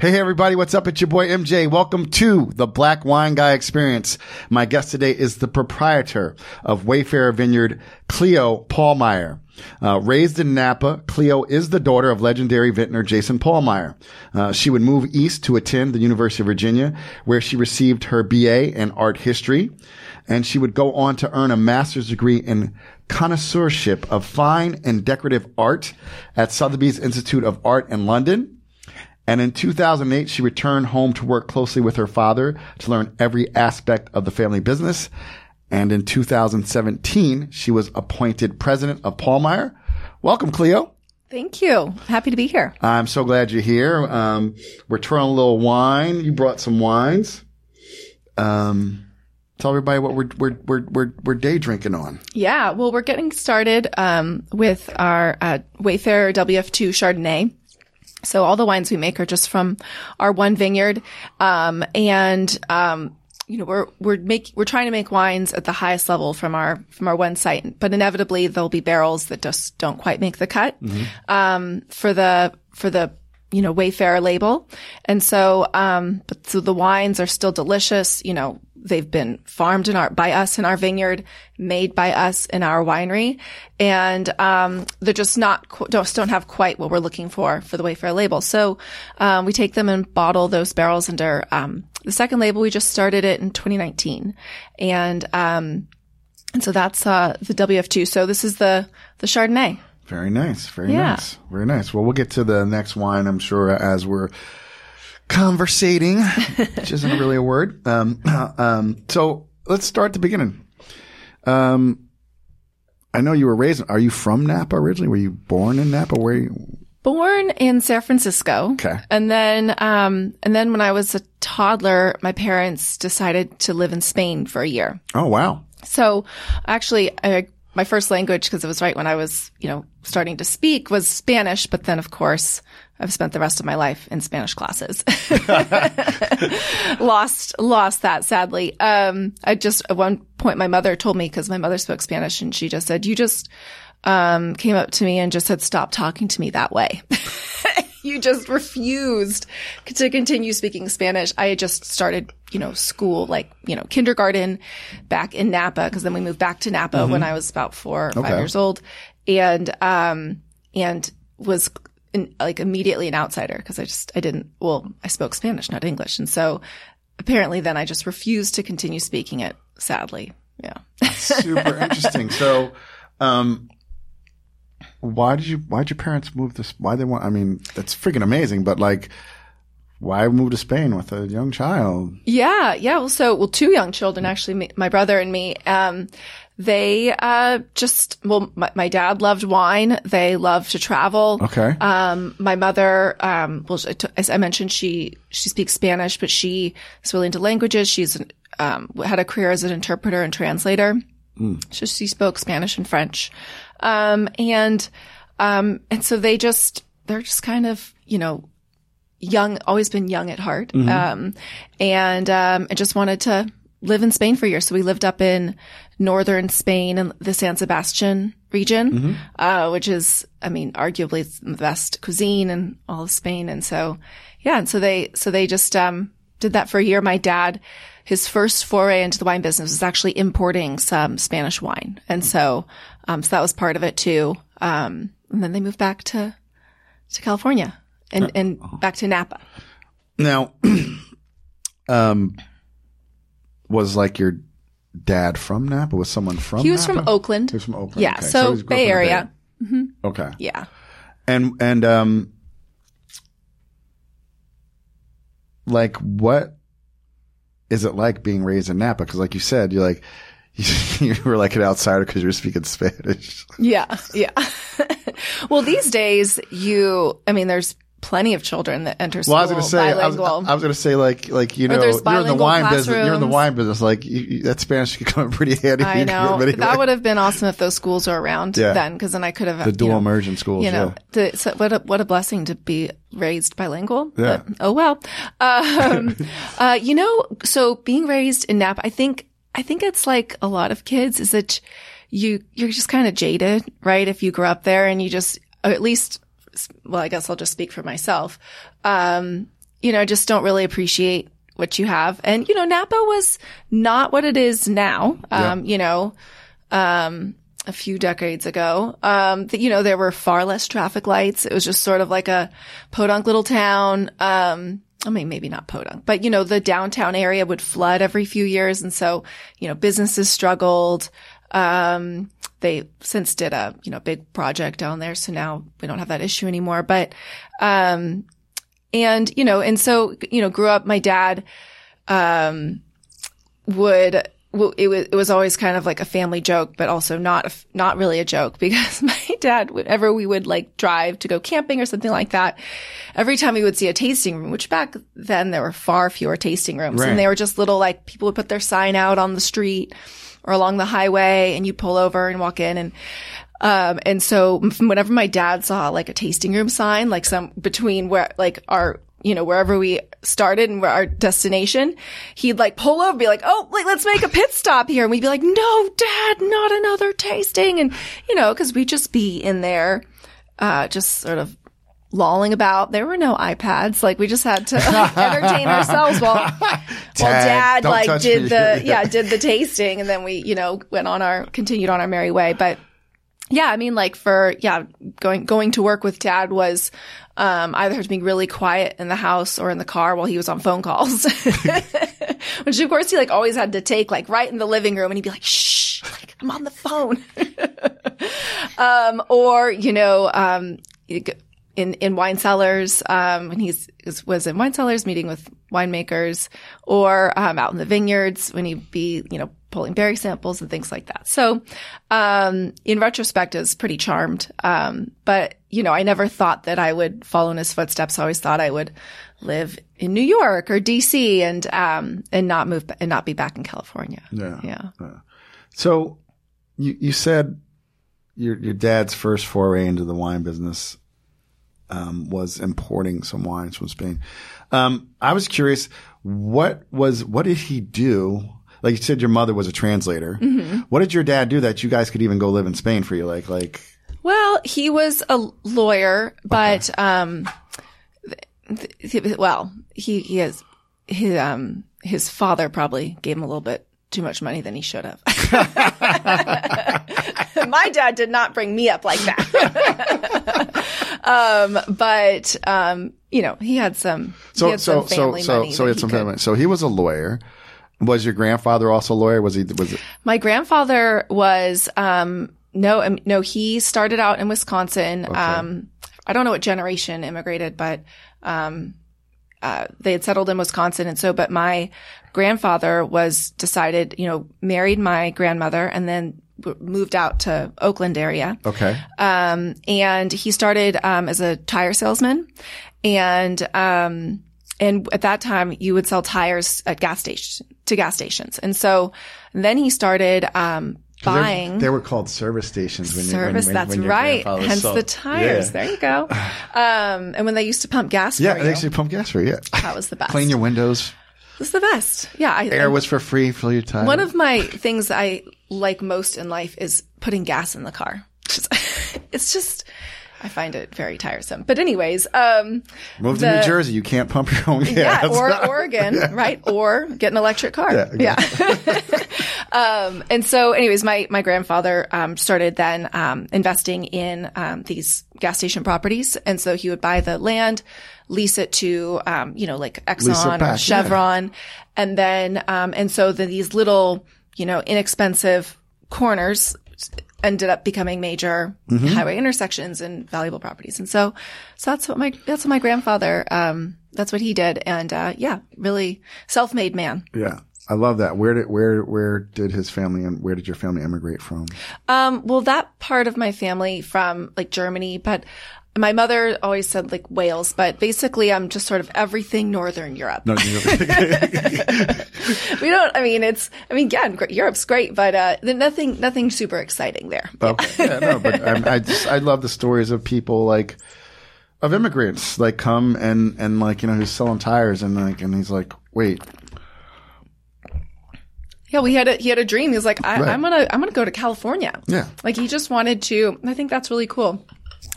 Hey, everybody, what's up? It's your boy MJ. Welcome to the Black Wine Guy Experience. My guest today is the proprietor of Wayfarer Vineyard, Cleo Pahlmeyer. Uh, raised in Napa, Cleo is the daughter of legendary vintner Jason Pahlmeyer. Uh, she would move east to attend the University of Virginia, where she received her BA in art history, and she would go on to earn a master's degree in connoisseurship of fine and decorative art at Sotheby's Institute of Art in London. And in 2008, she returned home to work closely with her father to learn every aspect of the family business. And in 2017, she was appointed president of Pahlmeyer. Welcome, Cleo. Thank you. Happy to be here. I'm so glad you're here. Um, we're trying a little wine. You brought some wines. Um, tell everybody what we're, we're, we're, we're, we're day drinking on. Yeah. Well, we're getting started, um, with our, uh, Wayfarer WF2 Chardonnay. So all the wines we make are just from our one vineyard. Um, and, um, you know, we're, we're make, we're trying to make wines at the highest level from our, from our one site, but inevitably there'll be barrels that just don't quite make the cut, um, for the, for the, you know, Wayfarer label. And so, um, but so the wines are still delicious. You know, they've been farmed in our, by us in our vineyard, made by us in our winery. And, um, they're just not, qu- don't, have quite what we're looking for for the Wayfarer label. So, um, we take them and bottle those barrels under, um, the second label. We just started it in 2019. And, um, and so that's, uh, the WF2. So this is the, the Chardonnay. Very nice. Very Yeah. nice. Very nice. Well, we'll get to the next wine, I'm sure, as we're conversating, which isn't really a word. Um, um, so let's start at the beginning. Um, I know you were raised, are you from Napa originally? Were you born in Napa? Where you, born in San Francisco. Okay. And then, um, and then when I was a toddler, my parents decided to live in Spain for a year. oh, wow. So actually, I, my first language, because it was right when I was, you know, starting to speak was Spanish. But then of course, I've spent the rest of my life in Spanish classes. lost, lost that sadly. Um, I just, at one point, my mother told me, cause my mother spoke Spanish and she just said, you just, um, came up to me and just said, stop talking to me that way. you just refused to continue speaking Spanish. I had just started, you know, school, like, you know, kindergarten back in Napa, because then we moved back to Napa when I was about four or five years old. And, um, and was in, like immediately an outsider because I just, I didn't, well, I spoke Spanish, not English. And so apparently then I just refused to continue speaking it, sadly. Yeah. Super interesting. So, um, why did you, why did your parents move this? Why they want, I mean, that's freaking amazing, but like, why move to Spain with a young child? Yeah, yeah. Well, so well, two young children actually, me, my brother and me. Um, they uh just well, my, my dad loved wine. They loved to travel. Okay. Um, my mother, um, well, as I mentioned, she she speaks Spanish, but she is really into languages. She's um had a career as an interpreter and translator. So she spoke Spanish and French, um, and um, and so they just they're just kind of you know young, always been young at heart, um, and um, I just wanted to live in Spain for a year. So we lived up in northern Spain and the San Sebastian region, uh, which is, I mean, arguably the best cuisine in all of Spain. And so, yeah, and so they, so they just um, did that for a year. My dad, his first foray into the wine business was actually importing some Spanish wine, and so, um, so that was part of it too. Um, and then they moved back to to California and and back to Napa. Now, um, was like your dad from Napa? Was someone from? He was from Oakland. He was from Oakland. Yeah, Okay. so, up Bay in the Area. Okay. Yeah. And and um, like what is it like being raised in Napa? Because like you said, you're like you were like an outsider because you were speaking Spanish. Yeah. Yeah. well, these days you, I mean, there's plenty of children that enter school Well, I was gonna say, I was, bilingual. I was gonna say, like, like you know, you're in the bilingual wine business. You're in the wine business. Like you, you- that Spanish could come in pretty handy. I know anyway, that would have been awesome if those schools were around Yeah. then, because then I could have the dual you know, immersion schools. You know, yeah. to, so what a what a blessing to be raised bilingual. Yeah. But, oh well. Um, uh, you know, so being raised in Napa, I think I think it's like a lot of kids is that you you're just kind of jaded, right? If you grew up there and you just, or at least, well, I guess I'll just speak for myself. Um, you know, just don't really appreciate what you have. And, you know, Napa was not what it is now. Um, you know, um, a few decades ago, um, that, you know, there were far less traffic lights. It was just sort of like a podunk little town. Um, I mean, maybe not podunk, but you know, the downtown area would flood every few years. And so, you know, businesses struggled. Um, they since did a, you know, big project down there. So now we don't have that issue anymore. But, um, and, you know, and so, you know, grew up, my dad, um, would, well, it was, it was always kind of like a family joke, but also not, a, not really a joke because my dad, whenever we would like drive to go camping or something like that, every time we would see a tasting room, which back then there were far fewer tasting rooms Right. and they were just little like people would put their sign out on the street or along the highway and you pull over and walk in. And um, and so whenever my dad saw like a tasting room sign, like some between where like our, you know, wherever we started and where our destination, he'd like pull over, and be like, "Oh, like let's make a pit stop here," and we'd be like, "No, Dad, not another tasting," and you know, because we'd just be in there, uh, just sort of lolling about. There were no iPads, like we just had to entertain ourselves while while Dad like did me. the yeah did the tasting, and then we you know went on our continued on our merry way, but. Yeah, I mean, like for yeah, going going to work with dad was um, either have to be really quiet in the house or in the car while he was on phone calls, which of course he like always had to take like right in the living room, and he'd be like, "Shh, like I'm on the phone," um, or you know, um, in in wine cellars um, when he's is- was in wine cellars meeting with winemakers, or um, out in the vineyards when he'd be you know pulling berry samples and things like that. So, um, in retrospect, I was pretty charmed. Um, but you know, I never thought that I would follow in his footsteps. I always thought I would live in New York or DC and um, and not move and not be back in California. Yeah. Yeah. So you you said your your dad's first foray into the wine business um, was importing some wines from Spain. Um, I was curious, what was what did he do? Like you said, your mother was a translator. What did your dad do that you guys could even go live in Spain for you? Like like Well, he was a lawyer, but um, th- th- well, he he has his um his father probably gave him a little bit too much money than he should have. My dad did not bring me up like that. um, but um, you know, he had some. so he had so some so so so he had some could- family. So he was a lawyer. Was your grandfather also a lawyer? Was he was it? My grandfather was um no um, no he started out in Wisconsin. Um I don't know what generation immigrated, but um uh, they had settled in Wisconsin, and so but my grandfather was decided, you know, married my grandmother, and then moved out to Oakland area. Okay. Um, and he started um, as a tire salesman, and um, and at that time you would sell tires at gas stations to gas stations, and so then he started um, buying They were called service stations when you service. when, when, that's when right. Hence sold- the tires. Yeah. There you go. Um, and when they used to pump gas Yeah, for they you, actually pump gas for you. Yeah. that was the best. Clean your windows. It was the best. Yeah, I, Air was for free. Fill your tires. One of my things I like most in life is putting gas in the car. It's just, I find it very tiresome. But anyways, um, Move to New Jersey. You can't pump your own gas. yeah, or Oregon, right? Or get an electric car. Yeah, Yeah. um, and so anyways, my, my grandfather, um, started then, um, investing in, um, these gas station properties. And so he would buy the land, lease it to, um, you know, like Exxon back, or Chevron. And then, um, and so the, these little, you know, inexpensive corners ended up becoming major Mm-hmm. highway intersections and valuable properties. And so, so that's what my, that's what my grandfather, um, that's what he did. And, uh, yeah, really self-made man. yeah, I love that. Where did where where did his family and where did your family immigrate from? Um, well, that part of my family from like Germany, but my mother always said like Wales, but basically I'm just sort of everything Northern Europe. No, you- We don't, I mean, it's, I mean, again, gr- Europe's great, but, uh, nothing, nothing super exciting there. okay, yeah, no, but I, I just I love the stories of people like of immigrants like come and and like you know who's selling tires and like and he's like wait Yeah, we had a, he had a dream. He was like, I, Right. I'm gonna, I'm gonna go to California. Yeah. Like he just wanted to, I think that's really cool.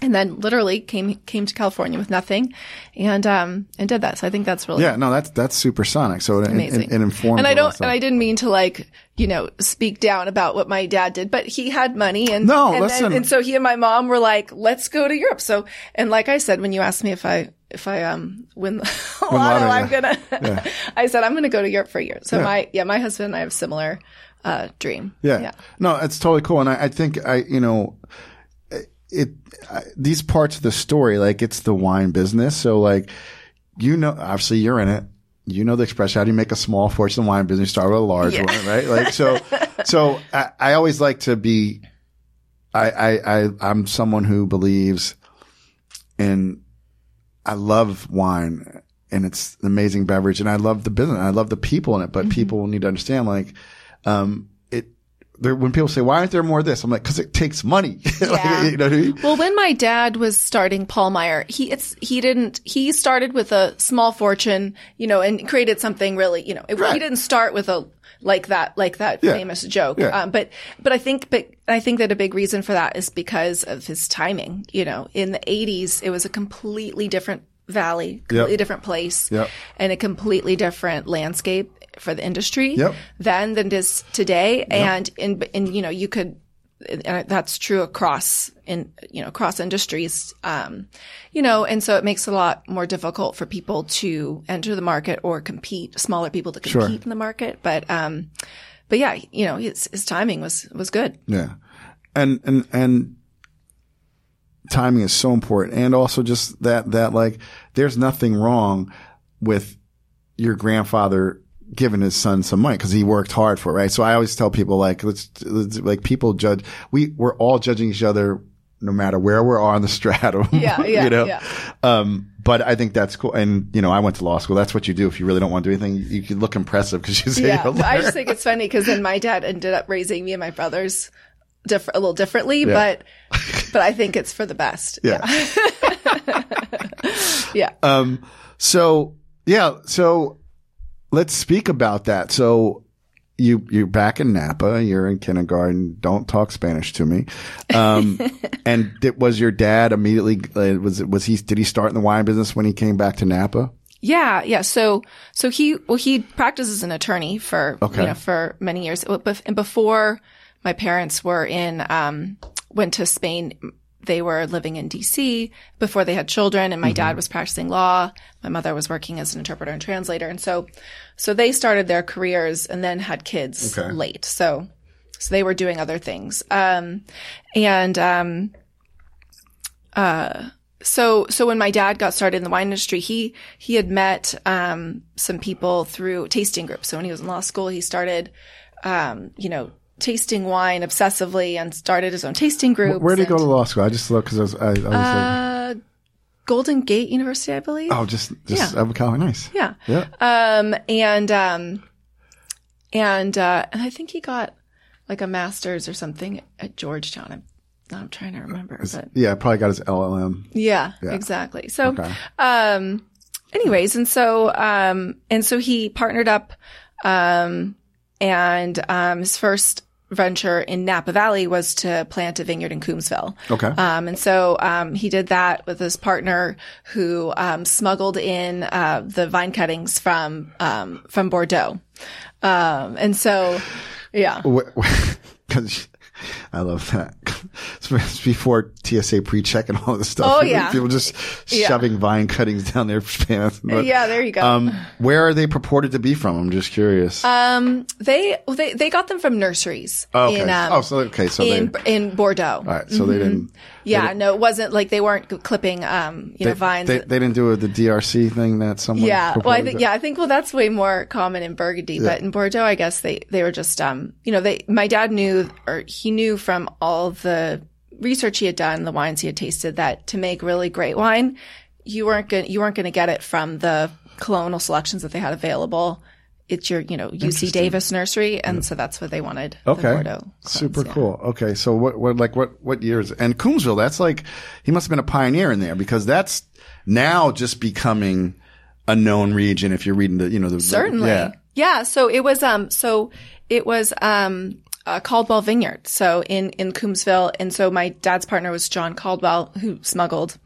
And then literally came came to California with nothing, and um and did that. So I think that's really Yeah, no, that's that's supersonic. So it, amazing. it, it informs. And I don't, and I didn't mean to like, you know, speak down about what my dad did, but he had money and, No, and, listen. and, and so he and my mom were like, let's go to Europe. So, and like I said, when you asked me if I, if I, um, win the lotto, lottery, I'm yeah. gonna, I said, I'm going to go to Europe for a year. So my, yeah, my husband and I have similar, uh, dream. Yeah. No, it's totally cool. And I, I think I, you know, it, I, these parts of the story, like it's the wine business. So like, you know, obviously you're in it. You know the expression, how do you make a small fortune in wine business? Start with a large Yeah. one, right? Like, so, so I, I always like to be, I, I, I, I'm someone who believes in, I love wine and it's an amazing beverage and I love the business. I love the people in it, but people need to understand like, um, there, when people say, why aren't there more of this? I'm like, cause it takes money. Like, Yeah. you know I mean? Well, when my dad was starting Pahlmeyer, he it's he didn't he started with a small fortune, you know, and created something really, you know, it, Right. he didn't start with a like that like that Yeah. famous joke. Yeah. Um, but but I think but I think that a big reason for that is because of his timing. You know, in the '80s, it was a completely different valley, completely different place, Yep. and a completely different landscape for the industry Yep. then than it is today. And in and you know you could and that's true across in you know across industries um you know and so it makes it a lot more difficult for people to enter the market or compete smaller people to compete Sure. in the market but um but yeah you know his his timing was was good Yeah. And, and, and timing is so important. And also just that, that like, there's nothing wrong with your grandfather giving his son some money because he worked hard for it, right? So I always tell people like, let's, let's like people judge, we, we're all judging each other no matter where we are on the stratum. Yeah, yeah, you know? yeah. Um, but I think that's cool. And, you know, I went to law school. That's what you do. If you really don't want to do anything, you, you can look impressive because you say yeah i just think it's funny because then my dad ended up raising me and my brothers diff- a little differently Yeah. but but i think it's for the best yeah. yeah Um, so yeah, so let's speak about that. So you, you're back in Napa, you're in kindergarten, don't talk Spanish to me. Um, and it was your dad immediately, uh, was, was he, did he start in the wine business when he came back to Napa? Yeah, yeah. So, so he, well, he practiced as an attorney for, Okay. you know, for many years. And before my parents were in, um, went to Spain, they were living in DC before they had children and my Mm-hmm. dad was practicing law. My mother was working as an interpreter and translator. And so, so they started their careers and then had kids Okay. late. So, so they were doing other things. Um, and, um, uh, so so when my dad got started in the wine industry, he he had met um, some people through tasting groups. So when he was in law school, he started, um, you know, tasting wine obsessively and started his own tasting group. Where did he go to law school? I just looked because I was, I, I was like, Uh, Golden Gate University, I believe. oh, just, just, yeah. California. Nice. Yeah. Yeah. Um, and, um, and, uh, and I think he got like a master's or something at Georgetown. I'm, I'm trying to remember, but Yeah. Probably got his LLM. yeah, exactly. So, Okay. um, anyways, and so, um, and so he partnered up, um, and, um, his first venture in Napa Valley was to plant a vineyard in Coombsville. Okay. Um, and so, um, he did that with his partner who, um, smuggled in, uh, the vine cuttings from, um, from Bordeaux. Um, and so, yeah. Because I love that. It's before TSA pre-check and all this stuff. Oh, yeah. People just Yeah. shoving vine cuttings down their pants. But, Yeah, there you go. Um, where are they purported to be from? I'm just curious. Um, they, they, they got them from nurseries. Oh, okay. In, um, oh, so okay, so in, they. in Bordeaux. All right, so they didn't. Yeah, no, it wasn't like they weren't clipping, um, you know, vines. they, they didn't do the DRC thing that someone. yeah, well, I think yeah, I think well, that's way more common in Burgundy, but in Bordeaux, I guess they they were just, um, you know, they. My dad knew, or he knew from all the research he had done, the wines he had tasted, that to make really great wine, you weren't going you weren't going to get it from the clonal selections that they had available. It's your, you know, UC Davis nursery, and so that's what they wanted. Okay. Bordeaux clones, Super yeah. cool. Okay, so what, what, like, what, what years? And Coombsville, that's like, he must have been a pioneer in there because that's now just becoming a known region. If you're reading the, you know, the Certainly. yeah, Yeah. So it was, um, so it was, um, uh, Caldwell Vineyard. So in, in Coombsville. And so my dad's partner was John Caldwell, who smuggled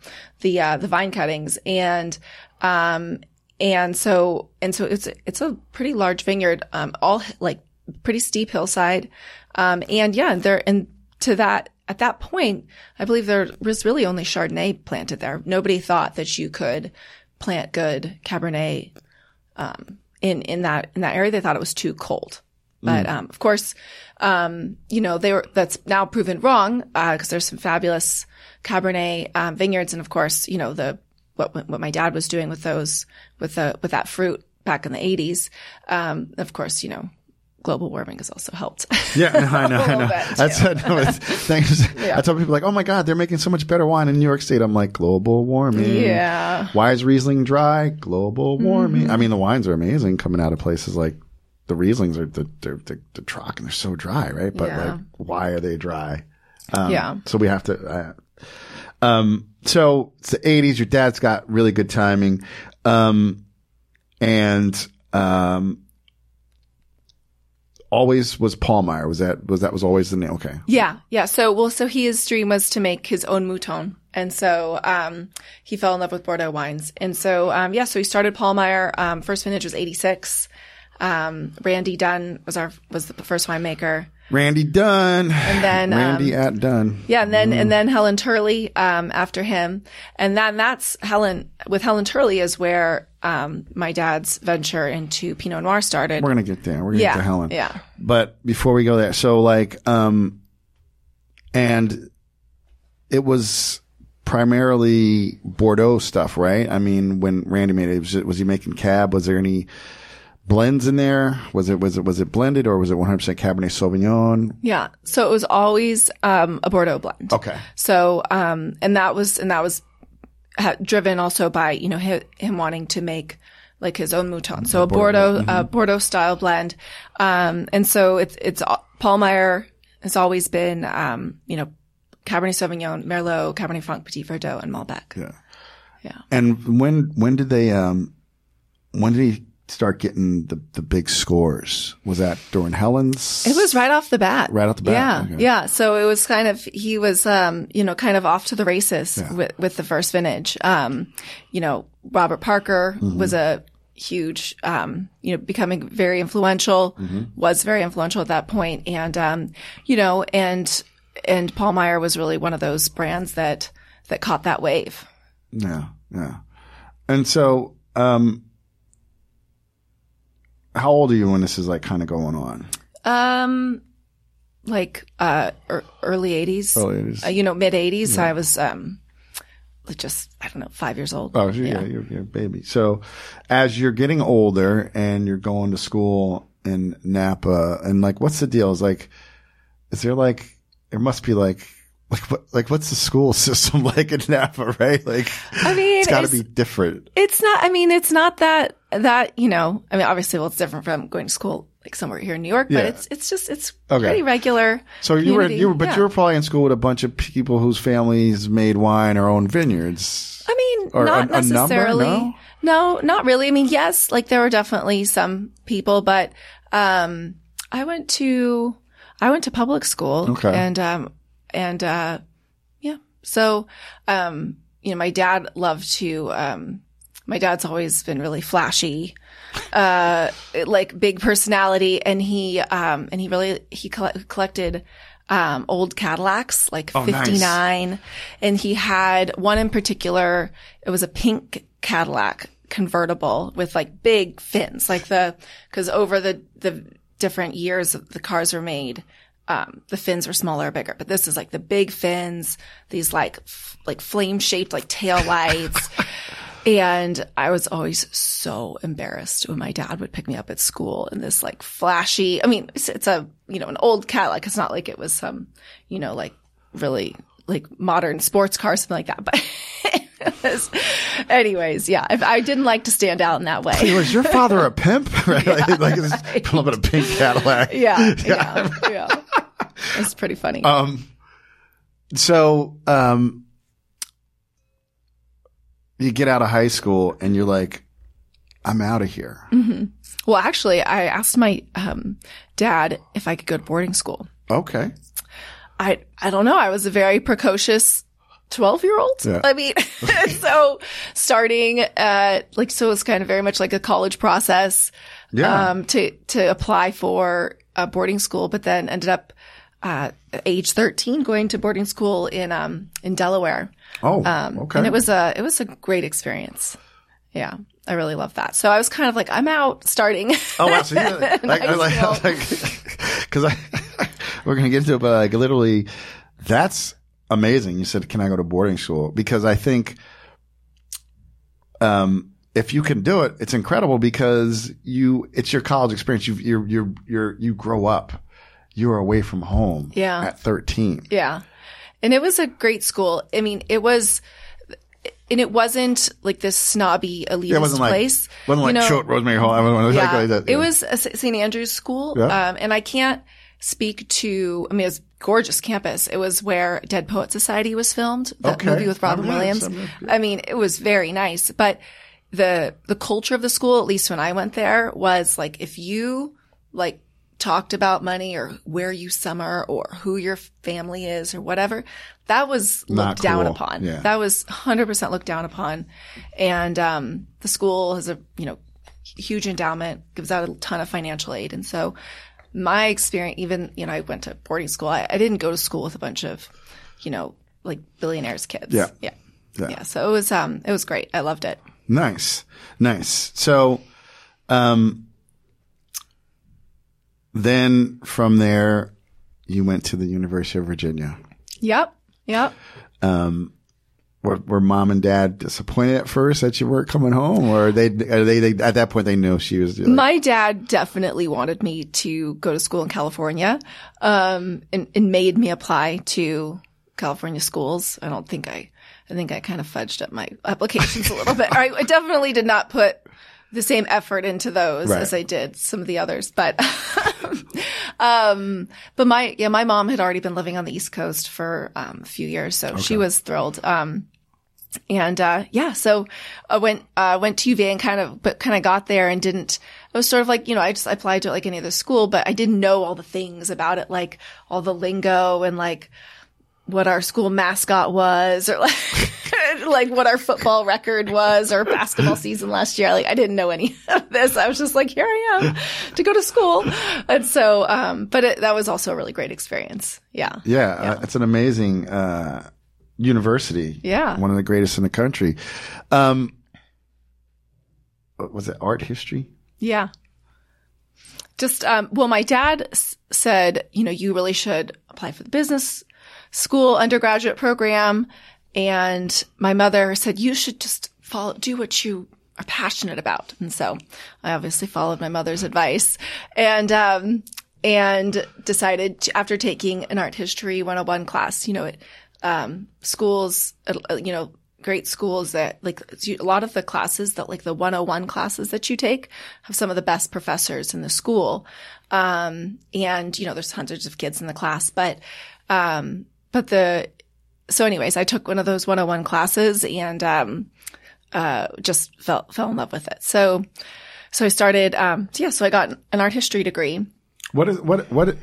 the, uh, the vine cuttings. And, um, and so, and so it's, it's a pretty large vineyard, um, all like pretty steep hillside. Um, and yeah, there, and to that, at that point, I believe there was really only Chardonnay planted there. Nobody thought that you could plant good Cabernet, um, in, in that, in that area. They thought it was too cold. But, um, of course, um, you know, they were, that's now proven wrong, uh, cause there's some fabulous Cabernet, um, vineyards. And of course, you know, the, what, what my dad was doing with those, with the, with that fruit back in the eighties. Um, of course, you know, global warming has also helped. Yeah, no, I know, I know. That's too. no, it's, thanks. I tell people like, oh my god, they're making so much better wine in New York State. I'm like, global warming. Yeah. Why is Riesling dry? Global warming. I mean, the wines are amazing coming out of places like the Rieslings are the they're the, the Trock and they're so dry, right? But Yeah. like, why are they dry? Um, Yeah. So we have to. Uh, um. So it's the '80s. Your dad's got really good timing. Um. And um. Always was Pahlmeyer. Was that was that was always the name? Okay. Yeah, yeah. So, well, so he, his dream was to make his own mouton. And so, um, he fell in love with Bordeaux wines. And so, um, yeah, so he started Pahlmeyer. Um, first vintage was 86. Um, Randy Dunn was our, was the first winemaker. Randy Dunn. And then, um, Randy at Dunn. Yeah, and then and then Helen Turley um, after him, and then that's Helen with Helen Turley is where um, my dad's venture into Pinot Noir started. We're gonna get there. We're gonna yeah, get to Helen. yeah, But before we go there, so like, um, and it was primarily Bordeaux stuff, right? I mean, when Randy made it, was, it, was he making cab? Was there any blends in there? Was it was it was it blended or was it 100% Cabernet Sauvignon? yeah. So it was always um, a Bordeaux blend. Okay. So um, and that was and that was ha- driven also by you know hi- him wanting to make like his own mouton. So a Bordeaux uh, Bordeaux style blend, um, and so it's it's Pahlmeyer has always been um, you know Cabernet Sauvignon, Merlot, Cabernet Franc, Petit Verdot, and Malbec. Yeah. Yeah. And when when did they um when did he start getting the the big scores? Was that during Helen's? It was right off the bat. Right off the bat, Yeah. okay. Yeah. So it was kind of, he was, um, you know, kind of off to the races with, with the first vintage. Um, you know, Robert Parker Mm-hmm. was a huge, um, you know, becoming very influential, Mm-hmm. was very influential at that point. And, um, you know, and, and Pahlmeyer was really one of those brands that, that caught that wave. Yeah, yeah. And so, um, how old are you when this is like kind of going on? Um, like, uh, er, early eighties. Early 80s. Uh, you know, mid eighties. I was, um, just, I don't know, five years old. Oh, yeah, you're, you're a baby. So, as you're getting older and you're going to school in Napa, and like, what's the deal? Is like, is there like, there must be like, like what, like what's the school system like in Napa, right? Like, I mean, it's got to it's- be different. It's not, I mean, it's not that, that, you know, I mean, obviously, well, it's different from going to school like somewhere here in New York, Yeah. but it's, it's just, it's Okay. pretty regular. So you were, you were, but Yeah. you were probably in school with a bunch of people whose families made wine or owned vineyards. I mean, Or not a- a number? necessarily. No? no, not really. I mean, yes, like there were definitely some people, but, um, I went to, I went to public school Okay. and, um, and, uh, yeah. So, um, you know, my dad loved to, um, my dad's always been really flashy, uh, like big personality. And he, um, and he really, he coll- collected, um, old Cadillacs, like Oh, nice. 59. And he had one in particular. It was a pink Cadillac convertible with like big fins, like the, cause over the, the different years the cars were made, um, the fins were smaller or bigger, but this is like the big fins, these like, f- like flame shaped like tail lights. and I was always so embarrassed when my dad would pick me up at school in this like flashy, I mean, it's, it's a, you know, an old Cadillac. It's not like it was some, you know, like really like modern sports car, something like that. But anyways, yeah, I, I didn't like to stand out in that way. Was your father a pimp? Right? like, like this, pull up in a pink Cadillac. Yeah, yeah, yeah. It's pretty funny. Um, so, um, you get out of high school and you're like, I'm out of here. Well, actually, I asked my um, dad if I could go to boarding school. Okay. I I don't know. I was a very precocious 12 year old. Yeah. I mean, so starting at like, so it's kind of very much like a college process, Yeah. um, to, to apply for a boarding school, but then ended up, uh, age 13 going to boarding school in, um, in Delaware. oh, Um, okay. and it was a, it was a great experience. Yeah. I really love that. So I was kind of like, I'm out starting. Oh, wow. So you, like, I like, school. like, cause I, we're going to get into it, but like literally that's amazing. You said, can I go to boarding school? Because I think, um, if you can do it, it's incredible because you, it's your college experience. You, you're, you're, you grow up. You're away from home. Yeah. At 13. Yeah. And it was a great school. I mean, it was, and it wasn't like this snobby elitist It wasn't like, place. wasn't like you know, Choate Rosemary Hall. I was yeah, like, that. it was a St. Andrew's school. Yeah. Um, and I can't speak to, I mean, it was gorgeous campus. It was where Dead Poet Society was filmed, that Okay. movie with Robin Oh, yes, Williams. I'm- I mean, it was very nice, but the, the culture of the school, at least when I went there, was like, if you like talked about money or where you summer or who your family is or whatever, that was looked down upon. Yeah. That was 100% looked down upon. And, um, the school has a, you know, huge endowment, gives out a ton of financial aid. And so my experience, even, you know, I went to boarding school. I, I didn't go to school with a bunch of, you know, like billionaires kids. Yeah. Yeah. Yeah. Yeah. So it was, um, it was great. I loved it. Nice. Nice. So, um, then from there, you went to the University of Virginia. Yep. Yep. Were, were mom and dad disappointed at first that you weren't coming home, or they, are they, they at that point they knew she was? Like, My dad definitely wanted me to go to school in California, um, and, and made me apply to California schools. I don't think I, I think I kind of fudged up my applications a little bit. I definitely did not put the same effort into those Right. as I did some of the others, but, um, but my, yeah, my mom had already been living on the East Coast for, um, a few years. So she was thrilled. Um, and uh, yeah, so I went uh, went to UVA and kind of but kind of got there and didn't. I was sort of like you know I just applied to like any other school, but I didn't know all the things about it, like all the lingo and like what our school mascot was, or like like what our football record was, or basketball season last year. Like I didn't know any of this. I was just like here I am to go to school, and so um, but it, that was also a really great experience. Yeah. yeah, Uh, it's an amazing uh, university. Yeah. one of the greatest in the country. Um, was it art history? Yeah. Just, um, well, my dad s- said, you know, you really should apply for the business school undergraduate program. And my mother said, you should just follow, do what you are passionate about. And so I obviously followed my mother's advice and, um, and decided to, after taking an art history 101 class, you know, it, um, schools, uh, you know, great schools that like a lot of the classes that like the 101 classes that you take have some of the best professors in the school. Um, and you know, there's hundreds of kids in the class, but, um, but the, so anyways, I took one of those 101 classes and, um, uh, just fell, fell in love with it. So, so I started, um, so yeah, so I got an art history degree. What is what what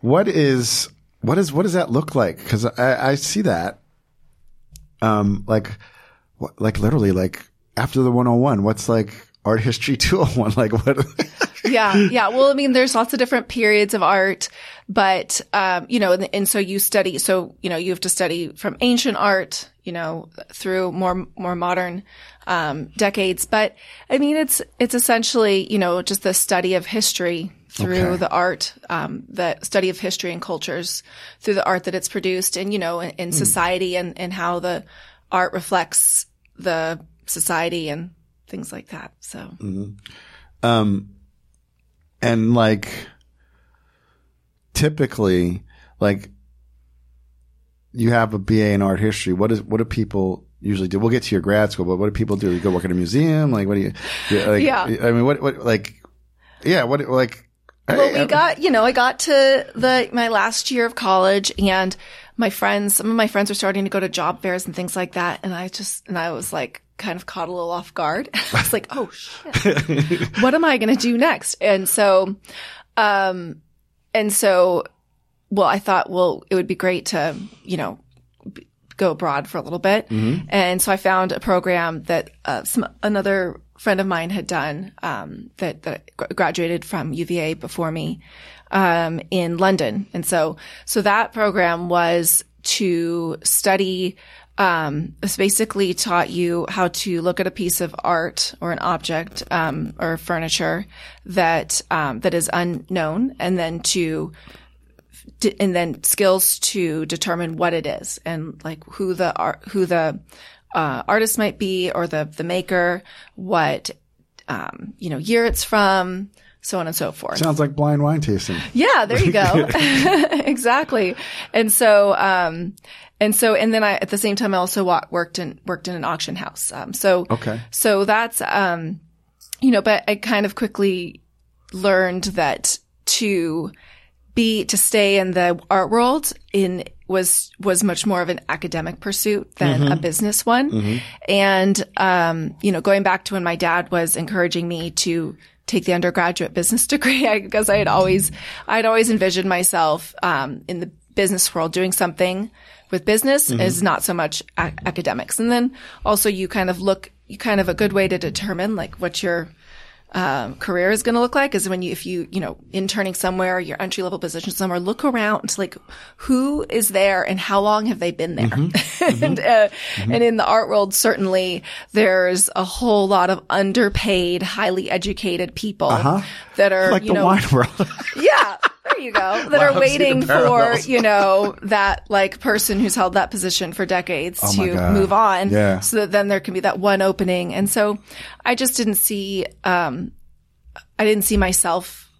what is what is what does that look like? Because I, I see that, um, like like literally like after the 101, what's like art history 201? Like what? yeah, yeah. Well, I mean, there's lots of different periods of art, but um, you know, and, and so you study. So you know, you have to study from ancient art, you know, through more more modern um, decades. But I mean, it's it's essentially you know just the study of history through Okay. the art, um, the study of history and cultures through the art that it's produced, and you know, in, in society and and how the art reflects the society and things like that. So. um, and like typically, like you have a BA in art history. What is what do people usually do? We'll get to your grad school, but what do people do? You go work at a museum? Like what do you? you- Like, Yeah. I mean, what what like? Yeah. What like? Well, hey, we got, you know, I got to the, my last year of college and my friends, some of my friends were starting to go to job fairs and things like that. And I just, and I was like, kind of caught a little off guard. I was like, oh shit, what am I going to do next? And so, um, and so, well, I thought, well, it would be great to, you know, b- go abroad for a little bit. And so I found a program that uh, some another friend of mine had done um, that that graduated from UVA before me um, in London, and so so that program was to study. Um, it's basically taught you how to look at a piece of art or an object um, or furniture that um, that is unknown, and then to and then skills to determine what it is and like who the art, who the uh, artist might be or the the maker, what um, you know year it's from, so on and so forth. Sounds like blind wine tasting. Yeah, there you go. exactly. And so, um, and so, and then I, at the same time, I also wa- worked in, worked in an auction house. Um, so, Okay. so that's, um, you know, but I kind of quickly learned that to be, to stay in the art world in, was, was much more of an academic pursuit than a business one. And, um, you know, going back to when my dad was encouraging me to take the undergraduate business degree, I, because I had always, I'd always envisioned myself, um, in the business world. Doing something with business is not so much a- academics. And then also you kind of look, you kind of a good way to determine like what your, um, career is going to look like is when you, if you, you know, interning somewhere, your entry level position somewhere, look around, like who is there and how long have they been there? and, uh, and in the art world, certainly there's a whole lot of underpaid, highly educated people that are, Like you the know, wine world. yeah, there you go. That are waiting for, you know, that like person who's held that position for decades Oh to God. move on. Yeah. So that then there can be that one opening. And so I just didn't see, um, I didn't see myself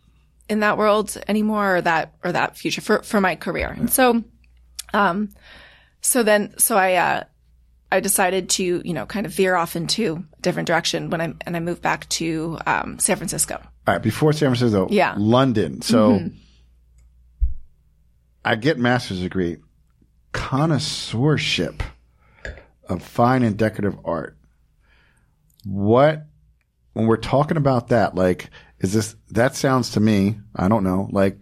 in that world anymore or that, or that future for, for my career. And so, um, so then, so I, uh, I decided to, you know, kind of veer off into a different direction when I, and I moved back to, um, San Francisco. All right, before San Francisco, Yeah. Mm-hmm. London. So I get master's degree, connoisseurship of fine and decorative art. What when we're talking about that, like, is this that sounds to me, I don't know, like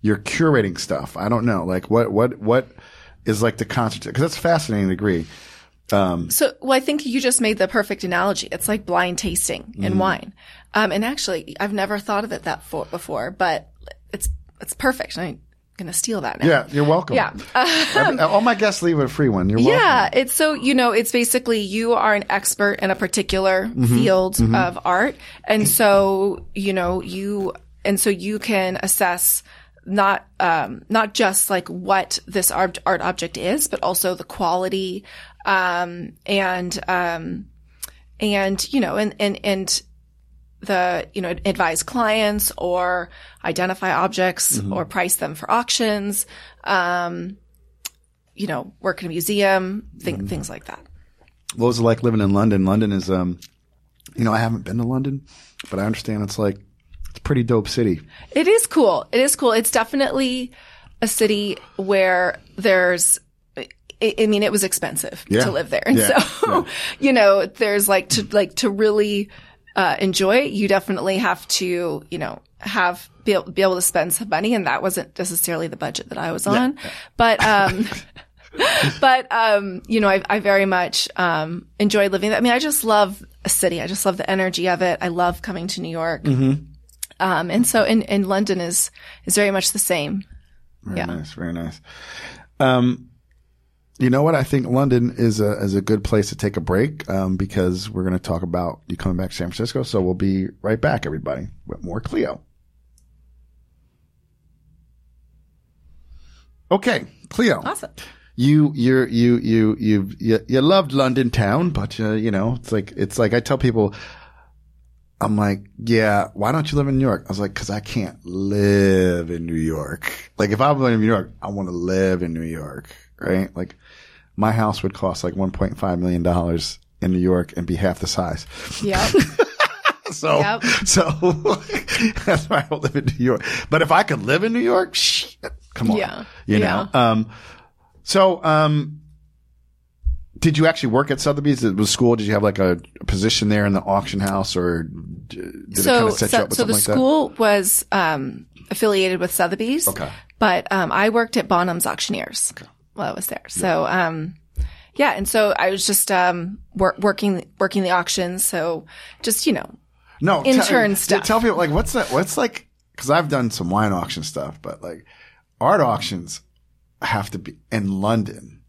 you're curating stuff. I don't know, like what what what is like the concept because that's a fascinating degree. So, well, I think you just made the perfect analogy. It's like blind tasting in Mm. wine. Um, and actually, I've never thought of it that for, before, but it's, it's perfect. I'm going to steal that now. Yeah, you're welcome. Yeah. Every- all my guests leave with a free one. You're welcome. Yeah, it's so you know, it's basically you are an expert in a particular Mm-hmm. field of art, and so you know you, and so you can assess not um, not just like what this art art object is, but also the quality, um, and um, and you know, and and and the you know advise clients or identify objects Mm-hmm. or price them for auctions. Um, you know, work in a museum, th- Mm-hmm. things like that. what was it like living in London? London is, um, you know, I haven't been to London, but I understand it's like it's a pretty dope city. It is cool. It is cool. It's definitely a city where there's, I, I mean, it was expensive Yeah. to live there. And Yeah. so, you know, there's like to, like to really, uh, enjoy you definitely have to, you know, have, be able, be able to spend some money. And that wasn't necessarily the budget that I was on, but, um, but um, you know, I, I very much um, enjoy living there. I mean, I just love a city. I just love the energy of it. I love coming to New York. Mm-hmm. Um, and so, in, in London is is very much the same. Very Yeah. nice, very nice. Um, you know what? I think London is a is a good place to take a break um, because we're going to talk about you coming back to San Francisco. So we'll be right back, everybody, with more Cleo. Okay, Cleo. Awesome. you you you you you you, you loved London town, but uh, you know it's like it's like I tell people, I'm like, yeah, why don't you live in New York? I was like, because I can't live in New York. Like if I'm living in New York, I want to live in New York, right? Like my house would cost like 1.5 million dollars in New York and be half the size. Yep. So, Yep. so that's why I don't live in New York. But if I could live in New York, come on, Yeah. you Yeah. know. Um, so, um, did you actually work at Sotheby's? It was school. Did you have like a, position there in the auction house, or did it so, kind of set so, you up with so the something like school was um, affiliated with Sotheby's. Okay. But um, I worked at Bonham's Auctioneers while I was there. So um, yeah, and so I was just um, wor- working working the auctions. So just you know. No, intern tell, stuff. Tell people like what's that? What's like? Because I've done some wine auction stuff, but like art auctions have to be in London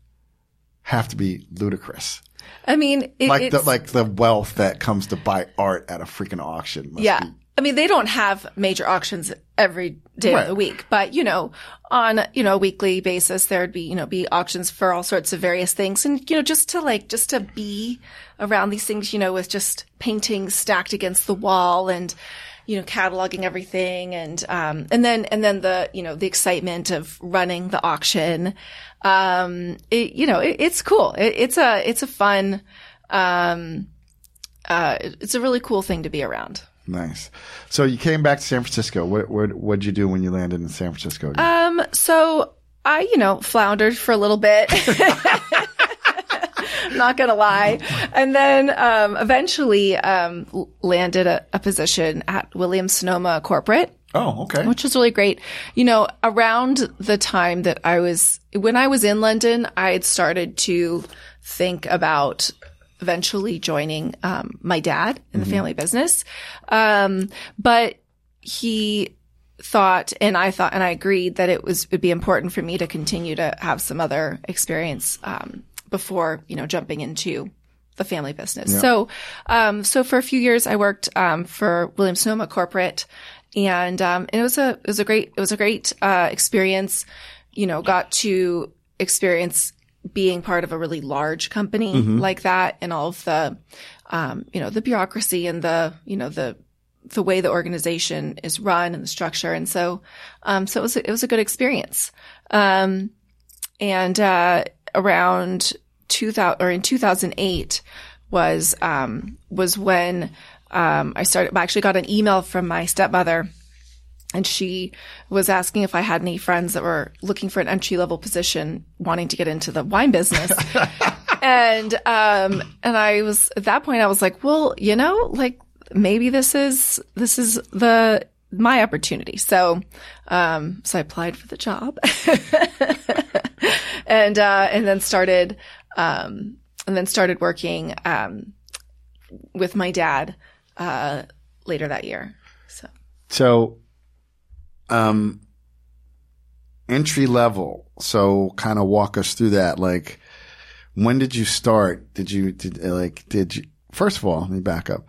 have to be ludicrous. I mean, it, Like the like the wealth that comes to buy art at a freaking auction. must yeah. be- I mean, they don't have major auctions every day Right. of the week, but you know, on you know a weekly basis, there'd be you know be auctions for all sorts of various things, and you know just to like just to be around these things, you know, with just paintings stacked against the wall and you know cataloging everything, and um and then and then the you know the excitement of running the auction, um it, you know it, it's cool. It, it's a it's a fun, um uh it's a really cool thing to be around. Nice. So you came back to San Francisco. What what what'd you do when you landed in San Francisco? Um, so I, you know, floundered for a little bit. Not gonna lie. And then, um, eventually, um, landed a, a position at Williams Sonoma Corporate, oh, okay. which was really great. You know, around the time that I was, when I was in London, I had started to think about eventually joining, um, my dad in the family business. Um, but he thought and I thought and I agreed that it was would be important for me to continue to have some other experience um, before you know jumping into the family business. So um, so for a few years I worked um, for Williams Sonoma corporate and um, it was a it was a great it was a great uh, experience. You know, got to experience being part of a really large company like that and all of the um, you know the bureaucracy and the you know the the way the organization is run and the structure. And so, um, so it was, a, it was a good experience. Um, and, uh, around 2000 or in 2008 was, um, was when, um, I started, I actually got an email from my stepmother and she was asking if I had any friends that were looking for an entry level position wanting to get into the wine business. and um and I was at that point I was like, well, you know, like maybe this is this is the my opportunity. So um so I applied for the job. and uh and then started um and then started working um with my dad uh later that year. So So, um, entry level. So, kind of walk us through that. Like, when did you start? Did you did uh, like did you? First of all, let me back up.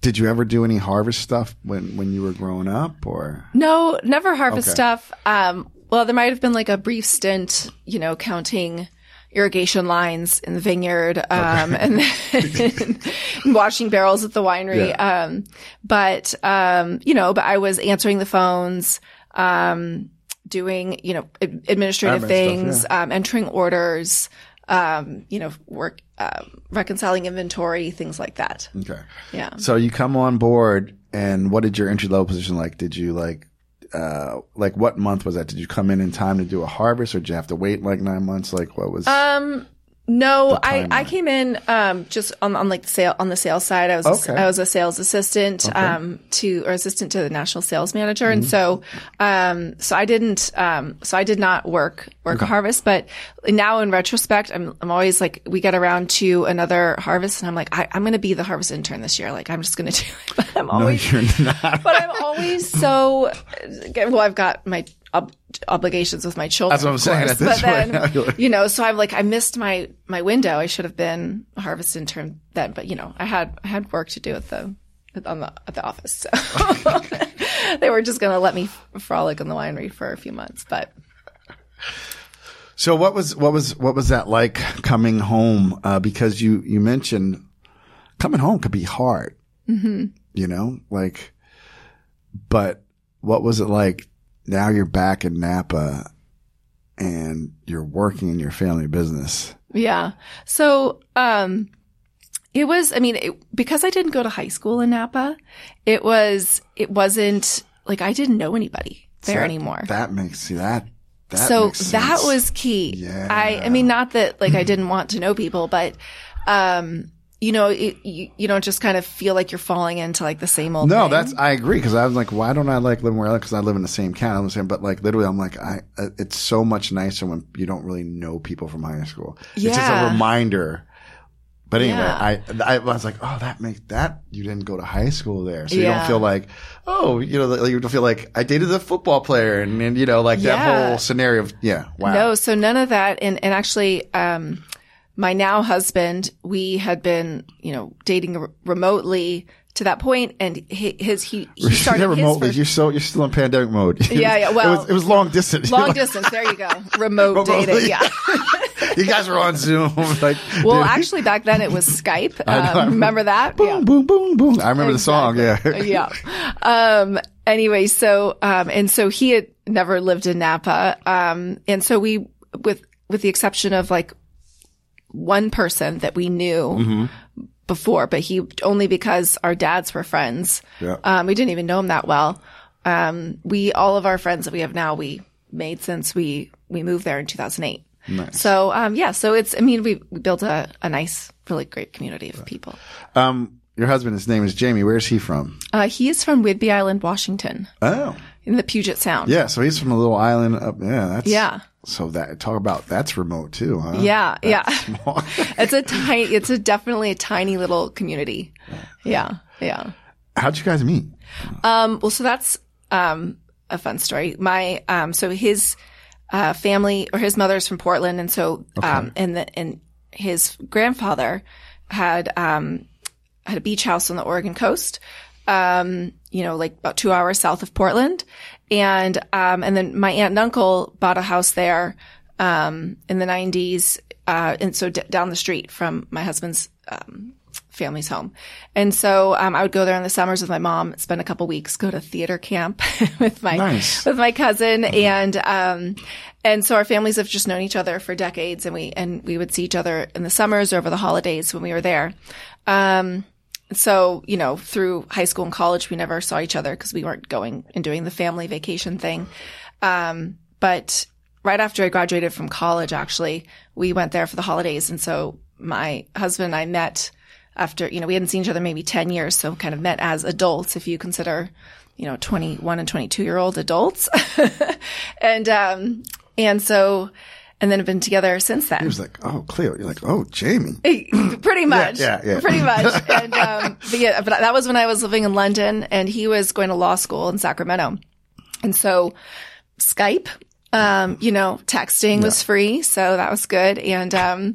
Did you ever do any harvest stuff when when you were growing up, or No, never harvest Okay. stuff. Um, well, there might have been like a brief stint, you know, counting irrigation lines in the vineyard, um, and then washing barrels at the winery. Um, but, um, you know, but I was answering the phones, um, doing, you know, ad- administrative Admin stuff, things, um, entering orders, um, you know, work, uh, reconciling inventory, things like that. okay? Yeah. So you come on board, and what did your entry level position like? Did you like, uh, like what month was that? Did you come in in time to do a harvest, or did you have to wait like nine months? Like what was? Um, no, I, I came in um just on on like the sale on the sales side. I was Okay. I was a sales assistant um to or assistant to the national sales manager, Mm-hmm. and so um so I didn't um so I did not work work a harvest, but now in retrospect, I'm I'm always like we get around to another harvest, and I'm like I, I'm going to be the harvest intern this year. Like I'm just going to do it, but I'm no, always you're not. but I'm always so well. I've got my ob- obligations with my children. That's what I'm saying, at this but point, then, you know, so I'm like, I missed my my window. I should have been a harvest intern then, but you know, I had I had work to do at the on the at the office, so they were just going to let me frolic in the winery for a few months. But So what was what was what was that like coming home? Uh, because you you mentioned coming home could be hard. Mm-hmm. You know, like, but what was it like? Now you're back in Napa, and you're working in your family business. yeah, so um, it was. I mean, it, because I didn't go to high school in Napa, it was it wasn't like I didn't know anybody there That- anymore. That makes see that That so that was key. Yeah. I, I mean, not that like I didn't want to know people, but, um, you know, it, you, you don't just kind of feel like you're falling into like the same old. No, thing. that's I agree because I was like, why don't I like living where I live? Because I live in the same county. I'm saying, but like literally, I'm like, I. uh, It's so much nicer when you don't really know people from high school. Yeah. It's just a reminder. But anyway, Yeah. I I was like, oh, that makes that you didn't go to high school there, so you Yeah. don't feel like, oh, you know, like, you don't feel like I dated a football player, and, and you know, like that whole scenario of yeah, wow, No, so none of that. And, and actually, um, my now husband, we had been, you know, dating re- remotely to that point, and hi- his he he started yeah, remotely. first- You're so you're still in pandemic mode. Yeah, yeah, it well- was, it was long distance. long distance. There you go, remote dating. Yeah. you guys were on Zoom, like Well, dude, actually, back then it was Skype. know, I Um, remember that? boom, boom, boom, boom. I remember the song. Yeah, yeah. Um, anyway, so, um, and so he had never lived in Napa. Um, and so we, with, with the exception of like one person that we knew Mm-hmm. before, but he only because our dads were friends. Yeah. Um, we didn't even know him that well. Um, we, all of our friends that we have now, we made since we, we moved there in 2008. Nice. So, um, yeah, so it's, I mean, we, we built a, a nice, really great community of people. Um, your husband, his name is Jamie. Where's he from? Uh, he is from Whidbey Island, Washington, Oh, in the Puget Sound. yeah. So he's from a little island up. Yeah, that's Yeah. So that talk about that's remote too, huh? Yeah, yeah. It's a tiny, it's a definitely a tiny little community. Yeah, yeah. How'd you guys meet? Um, well, so that's, um, a fun story. My, um, so his, uh, family or his mother's from Portland. And so, um, and the, and his grandfather had, um, had a beach house on the Oregon coast. Um, you know, like about two hours south of Portland. And, um, and then my aunt and uncle bought a house there, um, in the nineties. Uh, and so d- down the street from my husband's, um, family's home. And so, um, I would go there in the summers with my mom, spend a couple weeks, go to theater camp with my, Nice. with my cousin. And, um, and so our families have just known each other for decades and we, and we would see each other in the summers or over the holidays when we were there. Um, so, you know, through high school and college, we never saw each other because we weren't going and doing the family vacation thing. Um, but right after I graduated from college, actually, we went there for the holidays. And so my husband and I met after, you know, we hadn't seen each other maybe 10 years. So kind of met as adults, if you consider, you know, 21 and 22 year old adults. and, um, and so, and then have been together since then. He was like, "Oh, Cleo." You're like, "Oh, Jamie." pretty much. yeah, yeah. Pretty much. And, um, but yeah, but that was when I was living in London and he was going to law school in Sacramento. And so Skype, um, you know, texting was free. So that was good. And, um,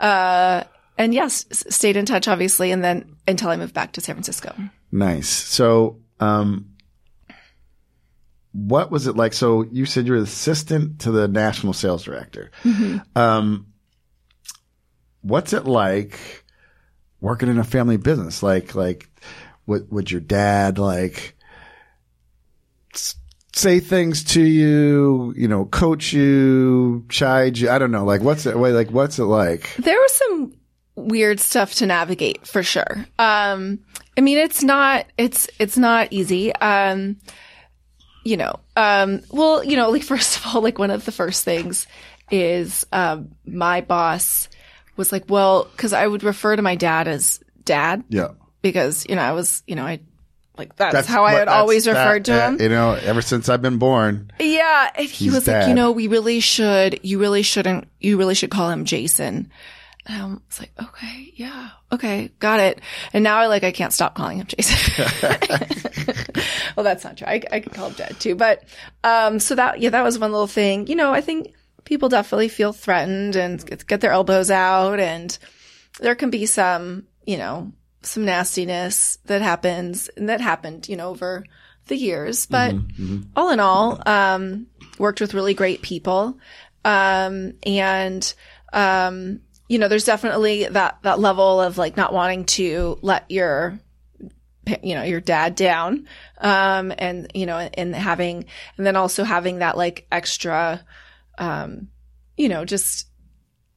uh, and yes, s- stayed in touch, obviously. And then until I moved back to San Francisco. Nice. So, um, what was it like? So you said you're assistant to the national sales director. Um, what's it like working in a family business? Like, like, would, would your dad like say things to you, you know, coach you, chide you? I don't know. Like, what's it, like, what's it like? There was some weird stuff to navigate for sure. Um, I mean, it's not, it's, it's not easy. Um, you know, um, well, you know, like first of all, like one of the first things is, um, my boss was like, well, cause I would refer to my dad as dad Yeah. because, you know, I was, you know, I, like that's, That's how I had always referred to that- him. You know, ever since I've been born. Yeah, and he was like, you know, we really should, you really shouldn't, you really should call him Jason. And I was like, okay, yeah, okay, got it. And now I like, I can't stop calling him Jason. well, that's not true. I, I can call him Dad too. But, um, so that, yeah, that was one little thing. You know, I think people definitely feel threatened and get, get their elbows out and there can be some, you know, some nastiness that happens and that happened, you know, over the years. But all in all, um, worked with really great people. Um, and, um, you know, there's definitely that, that level of like not wanting to let your, you know, your dad down. Um, and, you know, and having, and then also having that like extra, um, you know, just,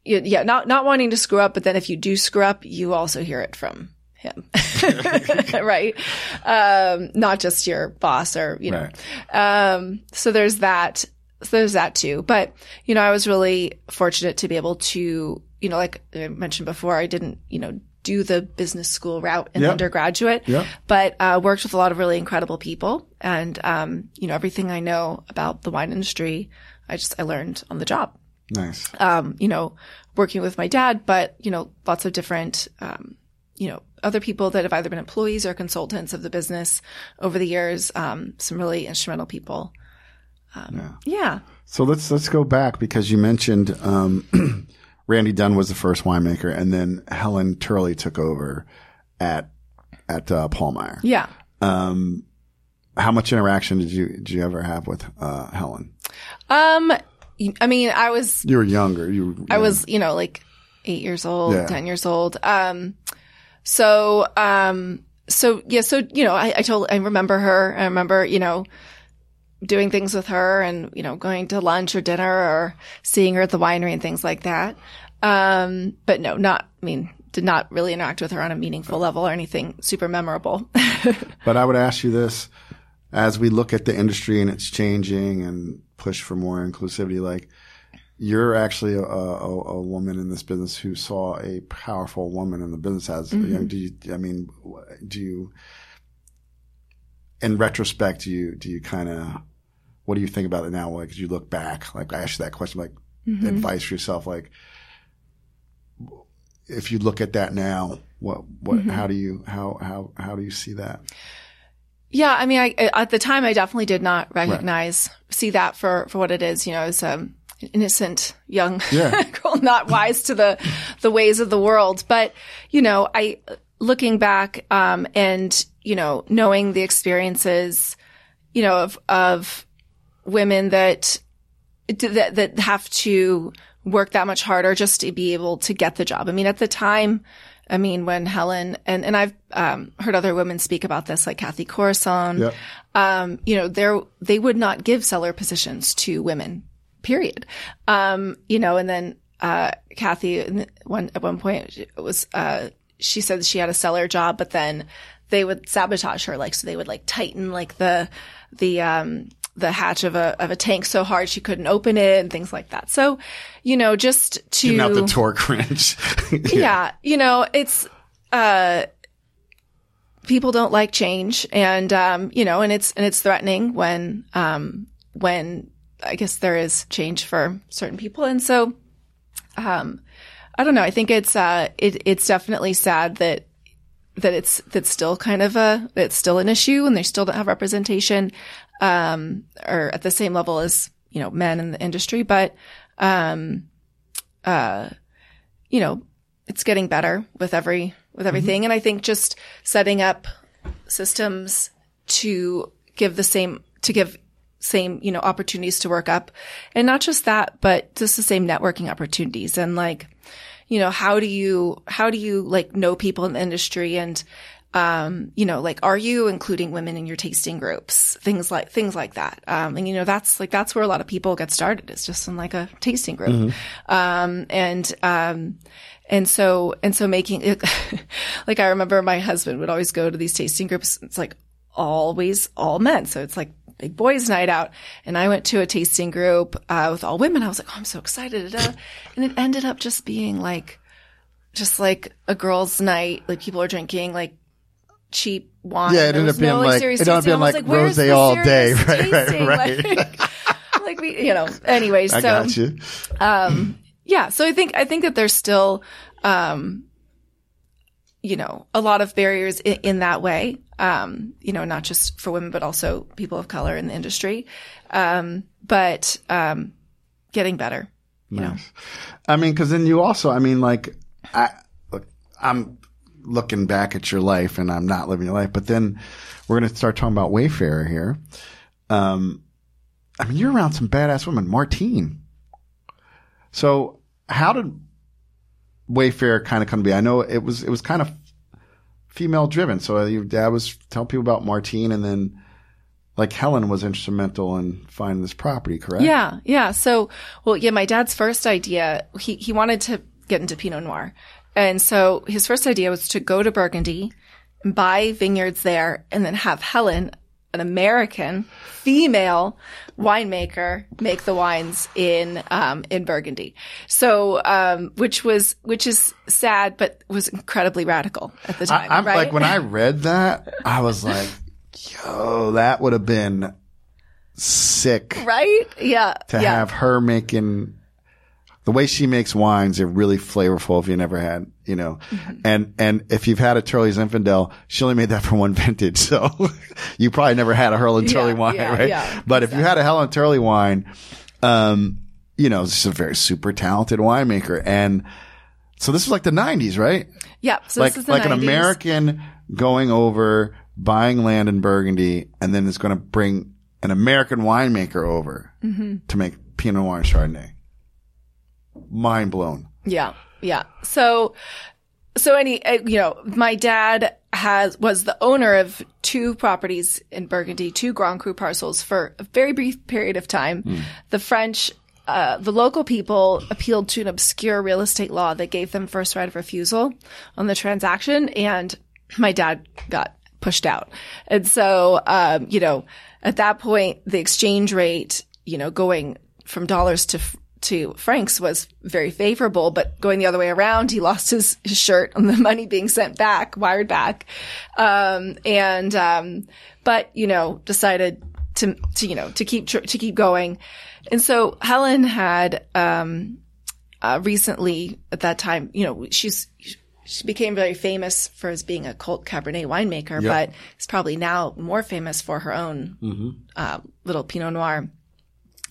yeah, not, not wanting to screw up, but then if you do screw up, you also hear it from him. right. Um, not just your boss or, you know, Right. um, so there's that. so there's that too. But, you know, I was really fortunate to be able to, you know, like I mentioned before, I didn't, you know, do the business school route in Yep. undergraduate, Yep. but uh, worked with a lot of really incredible people. And, um, you know, everything I know about the wine industry, I just, I learned on the job Nice. um, you know, working with my dad, but, you know, lots of different, um, you know, other people that have either been employees or consultants of the business over the years. Um, some really instrumental people. Um, yeah. So let's let's go back because you mentioned um, Randy Dunn was the first winemaker, and then Helen Turley took over at at uh, Pahlmeyer. Yeah. Um, how much interaction did you did you ever have with uh, Helen? Um, I mean, I was, You were younger. You were, I was, you know, like eight years old, Yeah. 10 years old. Um, so, um, so yeah, so, you know, I, I told, I remember her. I remember, you know, doing things with her and, you know, going to lunch or dinner or seeing her at the winery and things like that. Um, but no, not, I mean, did not really interact with her on a meaningful level or anything super memorable. But I would ask you this: as we look at the industry and it's changing and push for more inclusivity, like you're actually a, a, a woman in this business who saw a powerful woman in the business. As you know, do you? I mean, do you? In retrospect, do you do you kind of what do you think about it now? Like, as you look back, like I asked you that question, like advice for yourself, like if you look at that now, what what how do you how how how do you see that? Yeah, I mean, I at the time I definitely did not recognize see that for for what it is. You know, as um, an innocent young Yeah. girl, not wise to the the ways of the world. But you know, I looking back um, and you know knowing the experiences, you know, of of women that that that have to work that much harder just to be able to get the job. I mean, at the time, I mean, when Helen and and I've um, heard other women speak about this, like Cathy Corison, Yep. um, you know, there they would not give cellar positions to women. Period. Um, you know, and then uh, Cathy, one at one point, was uh, she said she had a cellar job, but then they would sabotage her, like so they would like tighten like the the um the hatch of a of a tank so hard she couldn't open it and things like that. So, you know, just to out the torque wrench. yeah. you know, it's uh people don't like change and um you know, and it's and it's threatening when um when I guess there is change for certain people and so um I don't know, I think it's uh it it's definitely sad that that it's that's still kind of a it's still an issue and they still don't have representation um or at the same level as you know men in the industry but um uh you know it's getting better with every with everything. And i think just setting up systems to give the same to give same you know opportunities to work up. And not just that but just the same networking opportunities. And like you know how do you how do you like know people in the industry and um you know like are you including women in your tasting groups? Things like things like that. Um and you know that's like that's where a lot of people get started. It's just in like a tasting group. Um and um and so and so making it like i remember my husband would always go to these tasting groups. It's like always all men. So it's like big boys night out. And i went to a tasting group uh, with all women. I was like oh i'm so excited. And it ended up just being like just like a girls night. Like people are drinking like cheap wine Yeah, it ended up being no, like- it ended up being was like rosé all day. Right, right, right. Like, like we you know anyway I so got you. um yeah so i think i think that there's still um you know a lot of barriers in, in that way um you know not just for women but also people of color in the industry um but um getting better you know I mean, because then you also, I mean, like, I, look, I'm looking back at your life and I'm not living your life, but then we're going to start talking about Wayfarer here. Um, I mean, you're around some badass women, Martine. So how did Wayfarer kind of come to be? I know it was, it was kind of female driven. So your dad was telling people about Martine and then like Helen was instrumental in finding this property, correct? Yeah, yeah. So, well, yeah, my dad's first idea, he, he wanted to get into Pinot Noir. And so his first idea was to go to Burgundy, buy vineyards there, and then have Helen an American female winemaker make the wines in um, in Burgundy. So, um, which was which is sad, but was incredibly radical at the time. I, am right? like when I read that, I was like, "Yo, that would have been sick right? Yeah, to yeah. have her making." The way she makes wines, they're really flavorful. If you never had, you know, Mm-hmm. and and if you've had a Turley's Infidel, she only made that for one vintage, so you probably never had a Helen Turley Yeah, wine, yeah, right? yeah, but if you had a Helen Turley wine, um, you know, she's a very super talented winemaker, and so this was like the '90s, right? yeah. So like this is the like 90s. an American going over buying land in Burgundy, and then is going to bring an American winemaker over Mm-hmm. to make Pinot Noir and Chardonnay. Mind blown. Yeah. Yeah. So, so any, uh, you know, my dad has, was the owner of two properties in Burgundy, two Grand Cru parcels for a very brief period of time. The French, uh, the local people appealed to an obscure real estate law that gave them first right of refusal on the transaction. And my dad got pushed out. And so, um, you know, at that point, the exchange rate, you know, going from dollars to to francs was very favorable, but going the other way around, he lost his, his shirt on the money being sent back, wired back. Um, and, um, but, you know, decided to, to, you know, to keep, tr- to keep going. And so Helen had, um, uh, recently at that time, you know, she's, she became very famous for as being a cult Cabernet winemaker, but is probably now more famous for her own, uh, little Pinot Noir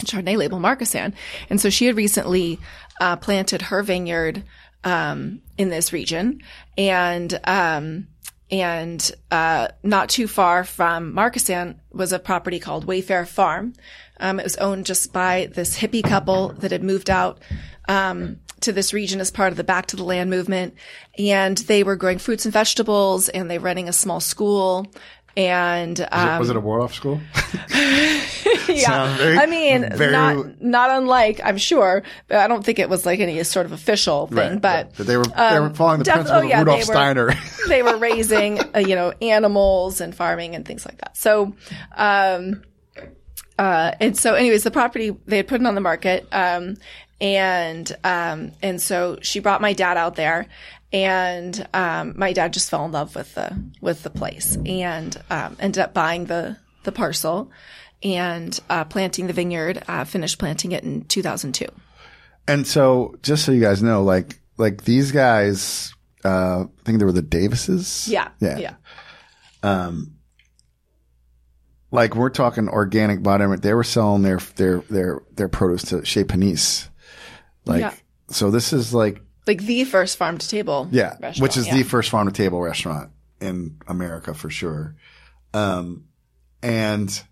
Chardonnay label Marcassin. And so she had recently uh, planted her vineyard um, in this region, and um, and uh, not too far from Marcassin was a property called Wayfarer Farm. Um, it was owned just by this hippie couple that had moved out. Um, to this region as part of the Back to the Land movement, and they were growing fruits and vegetables, and they were running a small school, and um, was it a Waldorf school? yeah. Very- I mean, very- not not unlike I'm sure, but I don't think it was like any sort of official thing. But they were they were following the def- principles oh, yeah, of Rudolf they were- Steiner. they were raising, uh, you know, animals and farming and things like that. So, um, uh, and so anyways, the property, they had put it on the market. Um, and, um, and so she brought my dad out there and, um, my dad just fell in love with the, with the place and, um, ended up buying the, the parcel and, uh, planting the vineyard, uh, finished planting it in 2002. And so, just so you guys know, like, like these guys, uh, I think they were the Davises. Yeah. Yeah. Yeah. Like we're talking organic bottom. They were selling their, their, their, their produce to Chez Panisse. Like, Yeah. so this is like, Like the first farm to table. yeah, which is yeah. the first farm to table restaurant in America for sure. Um, and,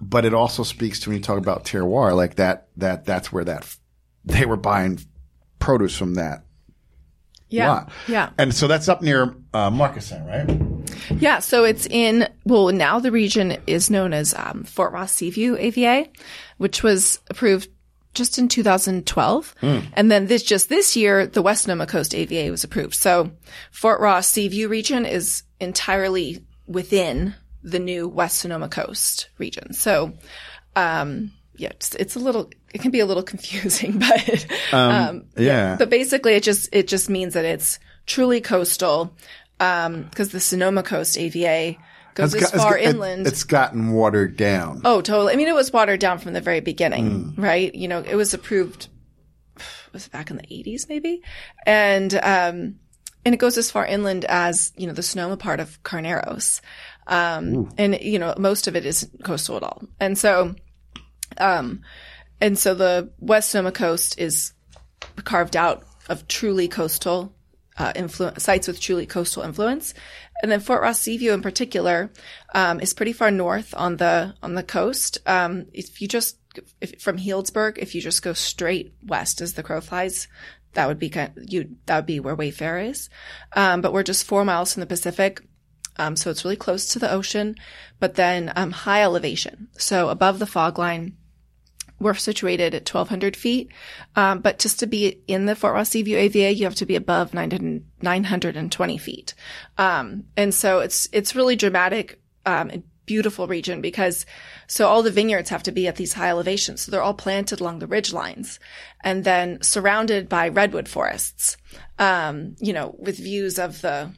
but it also speaks to when you talk about terroir, like that, that, that's where that, they were buying produce from that Yeah. lot. Yeah. And so that's up near, uh, Marcassin, right? Yeah, so it's in, well, now the region is known as um, Fort Ross Seaview AVA, which was approved just in 2012. And then this, just this year, the West Sonoma Coast AVA was approved. So Fort Ross Seaview region is entirely within the new West Sonoma Coast region. So, um, yeah, it's, it's a little, it can be a little confusing, but, um, Yeah. but basically it just, it just means that it's truly coastal. Um, cause the Sonoma Coast AVA goes It's as got- it's far it- inland. it's gotten watered down. oh, totally. I mean, it was watered down from the very beginning, Hmm. right? You know, it was approved, was it back in the eighties maybe? And, um, and it goes as far inland as, you know, the Sonoma part of Carneros. Um, and, you know, most of it isn't coastal at all. And so, um, and so the West Sonoma coast is carved out of truly coastal uh, influ- sites with truly coastal influence. And then Fort Ross Seaview in particular um, is pretty far north on the on the coast. Um, if you just if, from Healdsburg, if you just go straight west as the crow flies, that would be kind you that would be where Wayfarer is. Um, but we're just four miles from the Pacific. Um, so it's really close to the ocean, but then um, high elevation. So above the fog line, we're situated at 1200 feet. Um, but just to be in the Fort Ross Seaview AVA, you have to be above 900 920 feet. Um, and so it's, it's really dramatic. um, a beautiful region because so all the vineyards have to be at these high elevations. So they're all planted along the ridge lines and then surrounded by redwood forests, um, you know, with views of the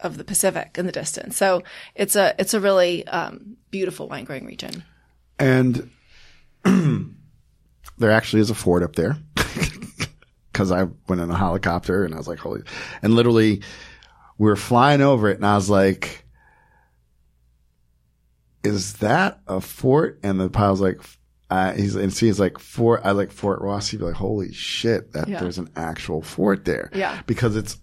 of the Pacific in the distance. So it's a it's a really um, beautiful wine growing region. And there actually is a fort up there because I went in a helicopter and I was like, holy, and literally we were flying over it and I was like, is that a fort? And the pilot's like, uh, he's, and see, he's like Fort, I like Fort Ross. He'd be like, holy shit, that Yeah. there's an actual fort there. Yeah. Because it's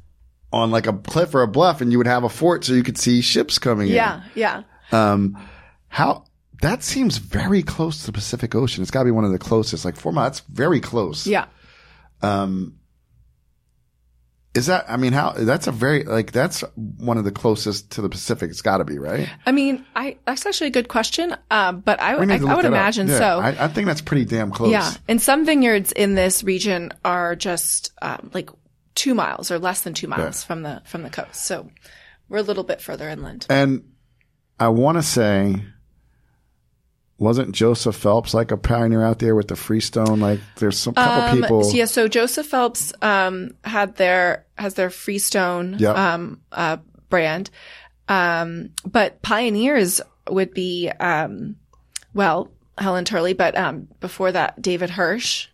on like a cliff or a bluff and you would have a fort so you could see ships coming in. Yeah, yeah. Um, how that seems very close to the Pacific Ocean. It's got to be one of the closest. Like four miles, that's very close. Yeah. Um, is that? I mean, how? That's a very like that's one of the closest to the Pacific. It's got to be right. I mean, I that's actually a good question. Um, but I, I, I would imagine Yeah, so. I, I think that's pretty damn close. Yeah. And some vineyards in this region are just um, like two miles or less than two miles from the from the coast. So we're a little bit further inland. And I want to say, wasn't Joseph Phelps like a pioneer out there with the freestone? Like, there's some couple Um, people. yeah, so Joseph Phelps um, had their has their Freestone Yep. um, uh, brand, um, but pioneers would be um, well Helen Turley, but um, before that David Hirsch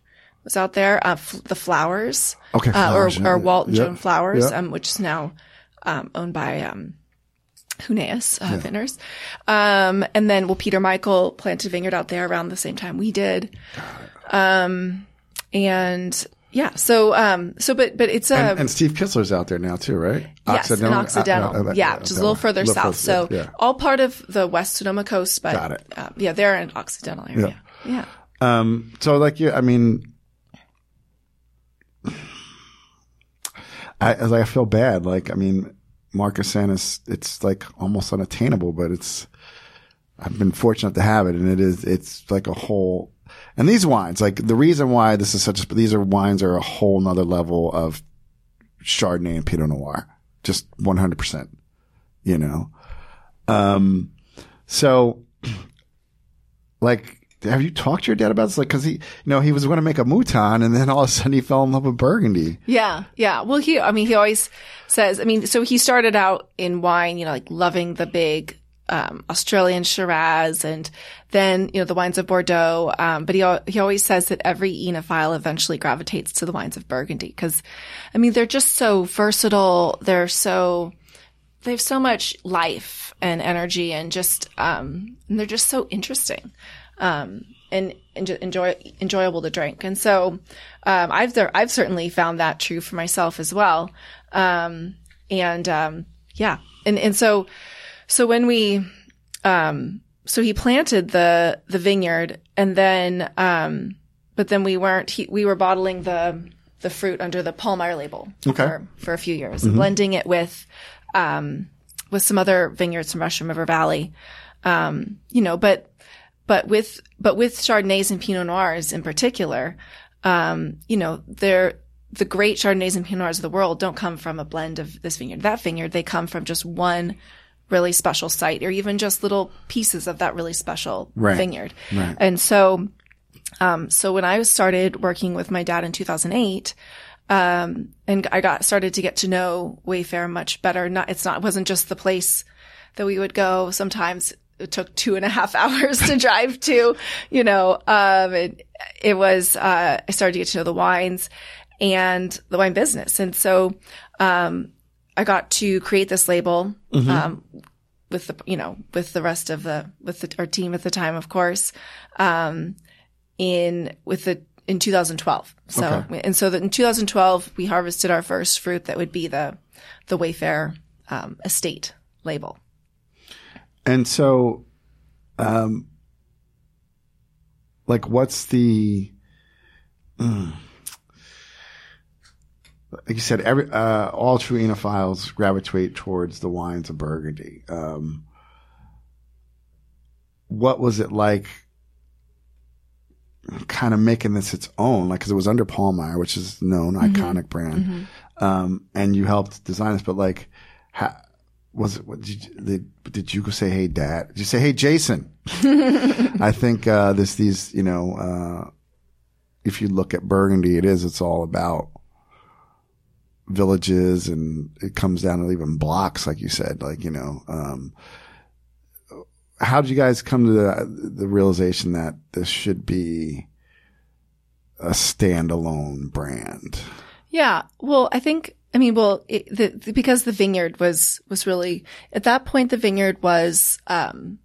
was out there. Uh, F- the Flowers, Okay, uh, or, yeah. or Walt and Yep. Joan Flowers, Yep. um, which is now um, owned by um, Huneus uh, Vintners. Um, and then, well, Peter Michael planted a vineyard out there around the same time we did. Um, and yeah, so, um, so, but, but it's a, and, and Steve Kistler's out there now too, right? yes, an Occidental. Uh, uh, uh, yeah, uh, just a little further little south. So yeah. all part of the West Sonoma coast, but, Got it. Uh, yeah, they're in Occidental area. Yeah. Um, so like you, I mean, I, as I feel bad, like, I mean, Marcus Sanus, it's like almost unattainable, but it's, I've been fortunate to have it and it is, it's like a whole, and these wines, like the reason why this is such these are wines are a whole nother level of Chardonnay and Pinot Noir. Just 100%, you know? Um, so like, have you talked to your dad about this? Like, cause he, you know, he was going to make a mouton and then all of a sudden he fell in love with Burgundy. Yeah, yeah. Well, he, I mean, he always says, I mean, so he started out in wine, you know, like loving the big, um, Australian Shiraz and then, you know, the wines of Bordeaux. Um, but he, he always says that every enophile eventually gravitates to the wines of Burgundy because, I mean, they're just so versatile. They're so, they have so much life and energy and just, um, and they're just so interesting. Um, and, enjoy, enjoyable to drink. And so, um, I've, there, I've certainly found that true for myself as well. Um, and, um, yeah. And, and so, so when we, um, so he planted the, the vineyard and then, um, but then we weren't, he, we were bottling the, the fruit under the Pahlmeyer label Okay. for, for a few years and blending it with, um, with some other vineyards from Russian River Valley. Um, you know, but, but with, but with Chardonnays and Pinot Noirs in particular, um, you know, they're, the great Chardonnays and Pinot Noirs of the world don't come from a blend of this vineyard, that vineyard. They come from just one really special site or even just little pieces of that really special Right. vineyard. Right. And so, um, so when I started working with my dad in 2008, um, and I got started to get to know Wayfarer much better. Not, it's not, it wasn't just the place that we would go. Sometimes it took two and a half hours to drive to, you know, um, it, it was, uh, I started to get to know the wines and the wine business. And so, um, I got to create this label, um, with the, you know, with the rest of the, with the, our team at the time, of course, um, in, with the, in 2012. So, and so that in 2012, we harvested our first fruit that would be the, the Wayfarer, um, estate label. And so, um, like what's the, mm, like you said, every, uh, all true enophiles gravitate towards the wines of Burgundy. Um, what was it like kind of making this its own? Like, cause it was under Pahlmeyer, which is known, iconic brand. Um, and you helped design this, but like, ha- was it, what, did, you, did, you say, Hey dad? Did you say, Hey Jason? I think, uh, this, these, you know, uh, if you look at Burgundy, it is, it's all about villages and it comes down to even blocks, like you said, like, you know, um, how did you guys come to the, the realization that this should be a standalone brand? Yeah. Well, I think, I mean, well, it, the, the, because the vineyard was, was really, at that point, the vineyard was, um,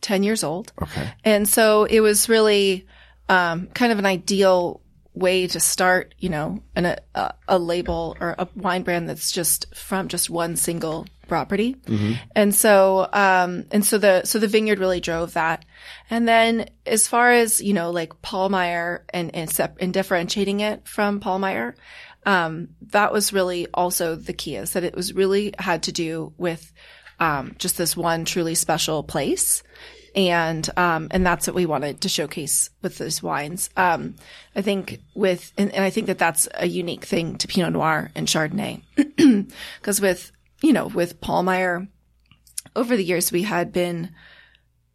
10 years old. Okay. And so it was really, um, kind of an ideal way to start, you know, an, a, a label or a wine brand that's just from just one single property. Mm-hmm. And so, um, and so the, so the vineyard really drove that. And then as far as, you know, like Pahlmeyer and, and, sep- and differentiating it from Pahlmeyer, um, that was really also the key is that it was really had to do with, um, just this one truly special place and um, and that's what we wanted to showcase with those wines. Um, I think with and, and, I think that that's a unique thing to Pinot Noir and Chardonnay, because with you know with Pahlmeyer, over the years we had been.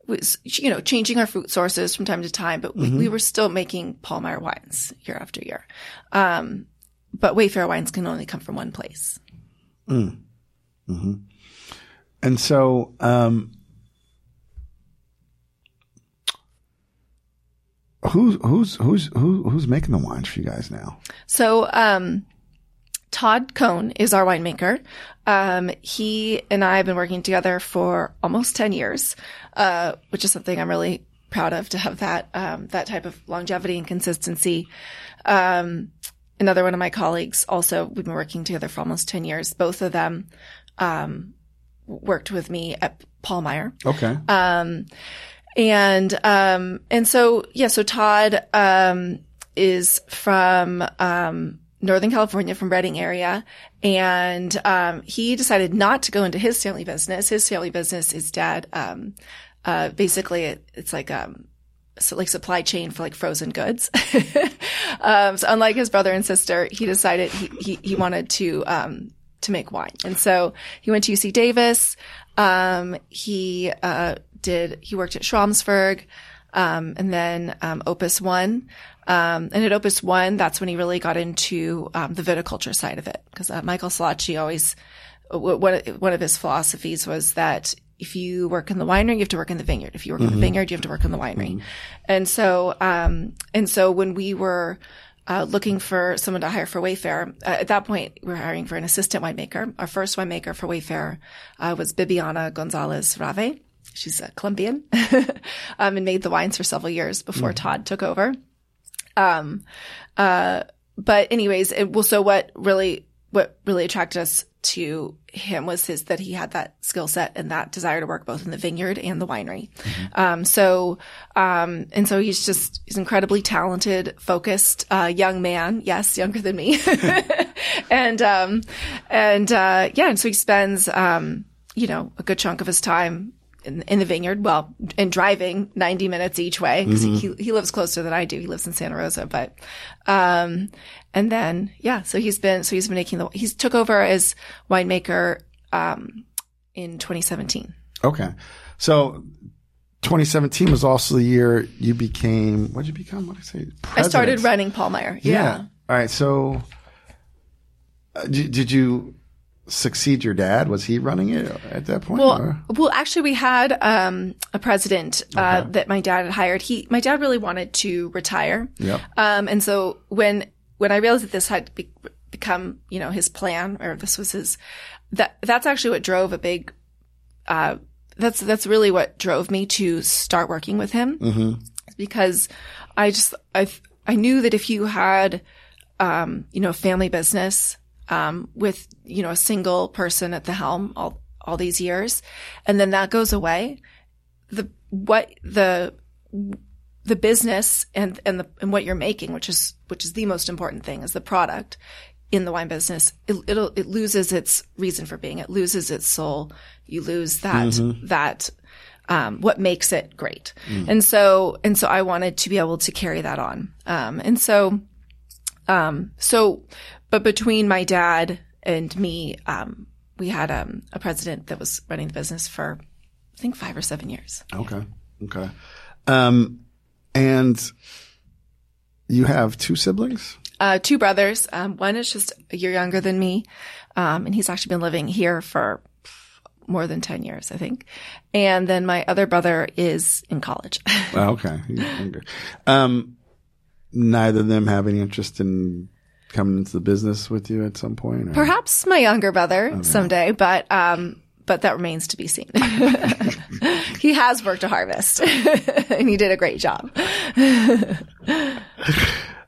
Was, you know, changing our fruit sources from time to time, but we, mm-hmm. we were still making Pahlmeyer wines year after year. Um, but Wayfarer wines can only come from one place. Mm. Mm-hmm. And so, um, who's who's who's who, who's making the wines for you guys now? So, um, Todd Cohn is our winemaker. Um, he and I have been working together for almost ten years, uh, which is something I'm really proud of to have that um, that type of longevity and consistency. Um, another one of my colleagues also we've been working together for almost ten years. Both of them um, worked with me at Pahlmeyer. Okay. Um, and, um, and so, yeah, so Todd, um, is from, um, Northern California from Redding area. And, um, he decided not to go into his family business. His family business, his dad, um, uh, basically it, it's like, um, so like supply chain for like frozen goods. um, so unlike his brother and sister, he decided he, he, he wanted to, um, to make wine. And so he went to UC Davis. Um, he, uh, did, he worked at Schramsberg, um, and then, um, Opus One. Um, and at Opus One, that's when he really got into, um, the viticulture side of it. Cause, uh, Michael Silacci always, one, one of his philosophies was that if you work in the winery, you have to work in the vineyard. If you work mm-hmm. in the mm-hmm. vineyard, you have to work in the winery. Mm-hmm. And so, um, and so when we were, uh, looking for someone to hire for Wayfarer. Uh, at that point, we were hiring for an assistant winemaker. Our first winemaker for Wayfarer uh, was Bibiana Gonzalez Rave. She's a Colombian um, and made the wines for several years before mm. Todd took over. Um, uh, but anyways, it, well, so what really, what really attracted us to him was his that he had that skill set and that desire to work both in the vineyard and the winery. Mm-hmm. Um, so, um, and so he's just he's incredibly talented, focused, uh, young man. Yes, younger than me, and um, and uh, yeah, and so he spends um, you know a good chunk of his time in, in, the vineyard. Well, and driving 90 minutes each way because mm-hmm. he, he lives closer than I do. He lives in Santa Rosa, but, um, and then, yeah, so he's been, so he's been making the, he's took over as winemaker, um, in 2017. Okay. So 2017 was also the year you became, what did you become? What did I say? President. I started running Pahlmeyer. Yeah. yeah. All right. So, uh, did, did you, succeed your dad? Was he running it at that point? Well, or? well, actually, we had um, a president uh, okay. that my dad had hired. He, my dad, really wanted to retire. Yep. Um, and so when when I realized that this had be- become, you know, his plan, or this was his, that that's actually what drove a big. Uh, that's that's really what drove me to start working with him, mm-hmm. because I just I I knew that if you had, um, you know, a family business um, with you know a single person at the helm all all these years, and then that goes away. The what the the business and and the and what you're making, which is which is the most important thing, is the product in the wine business. It it'll, it loses its reason for being. It loses its soul. You lose that mm-hmm. that um, what makes it great. Mm. And so and so I wanted to be able to carry that on. Um, and so um, so but between my dad and me, um, we had um, a president that was running the business for I think five or seven years. Okay. Okay. Um, and you have two siblings? Uh, two brothers. Um, one is just a year younger than me, um, and he's actually been living here for more than 10 years, I think. And then my other brother is in college. Oh, okay. Um, neither of them have any interest in coming into the business with you at some point? or- Perhaps my younger brother someday, but um, but that remains to be seen. he has worked a harvest, and he did a great job.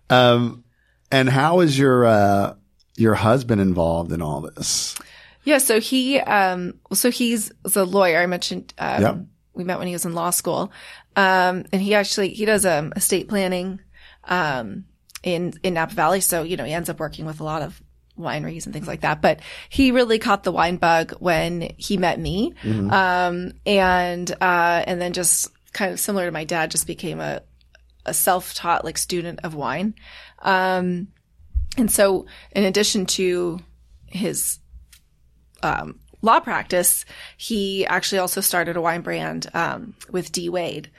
Um, and how is your, uh, your husband involved in all this? Yeah, so he um, so he's was a lawyer. I mentioned um, Yep. we met when he was in law school, um, and he actually he does um, estate planning um, in in Napa Valley. So you know he ends up working with a lot of wineries and things like that. But he really caught the wine bug when he met me, um, and uh, and then just kind of similar to my dad, just became a a self taught like student of wine. Um, and so in addition to his um, law practice, he actually also started a wine brand um, with D Wade.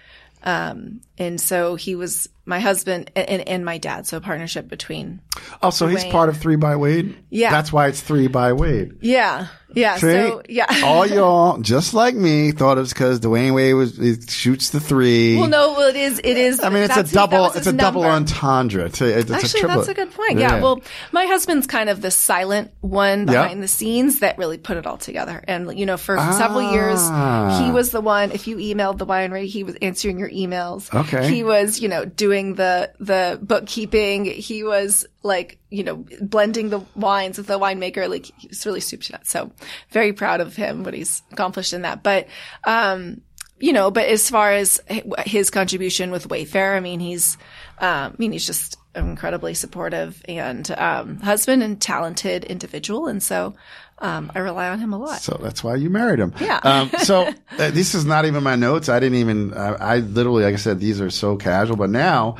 Um, and so he was my husband and, and my dad. So a partnership between. Oh, so he's Dwyane. part of Three by Wade? Yeah. That's why it's Three by Wade. Yeah. Yeah. See? So yeah. All y'all, just like me, thought it was because Dwyane Wade was, he shoots the three. well, no, well, it is, it is. I mean, it's a that's his- that double, it's a double entendre. It's a, it's Actually, a that's a good point. Yeah. Well, my husband's kind of the silent one Yeah. behind the scenes that really put it all together. And, you know, for several years, Ah. he was the one, if you emailed the winery, he was answering your emails. Okay. He was, you know, doing the, the bookkeeping. He was like, you know, blending the wines with the winemaker. Like, he was really super. So very proud of him, what he's accomplished in that. But, um, you know, but as far as his contribution with Wayfarer, I mean, he's, um, I mean, he's just incredibly supportive and um, husband and talented individual, and so um, I rely on him a lot. So that's why you married him. Yeah. Um, so uh, this is not even my notes. I didn't even, I, I literally, like I said, these are so casual, but now,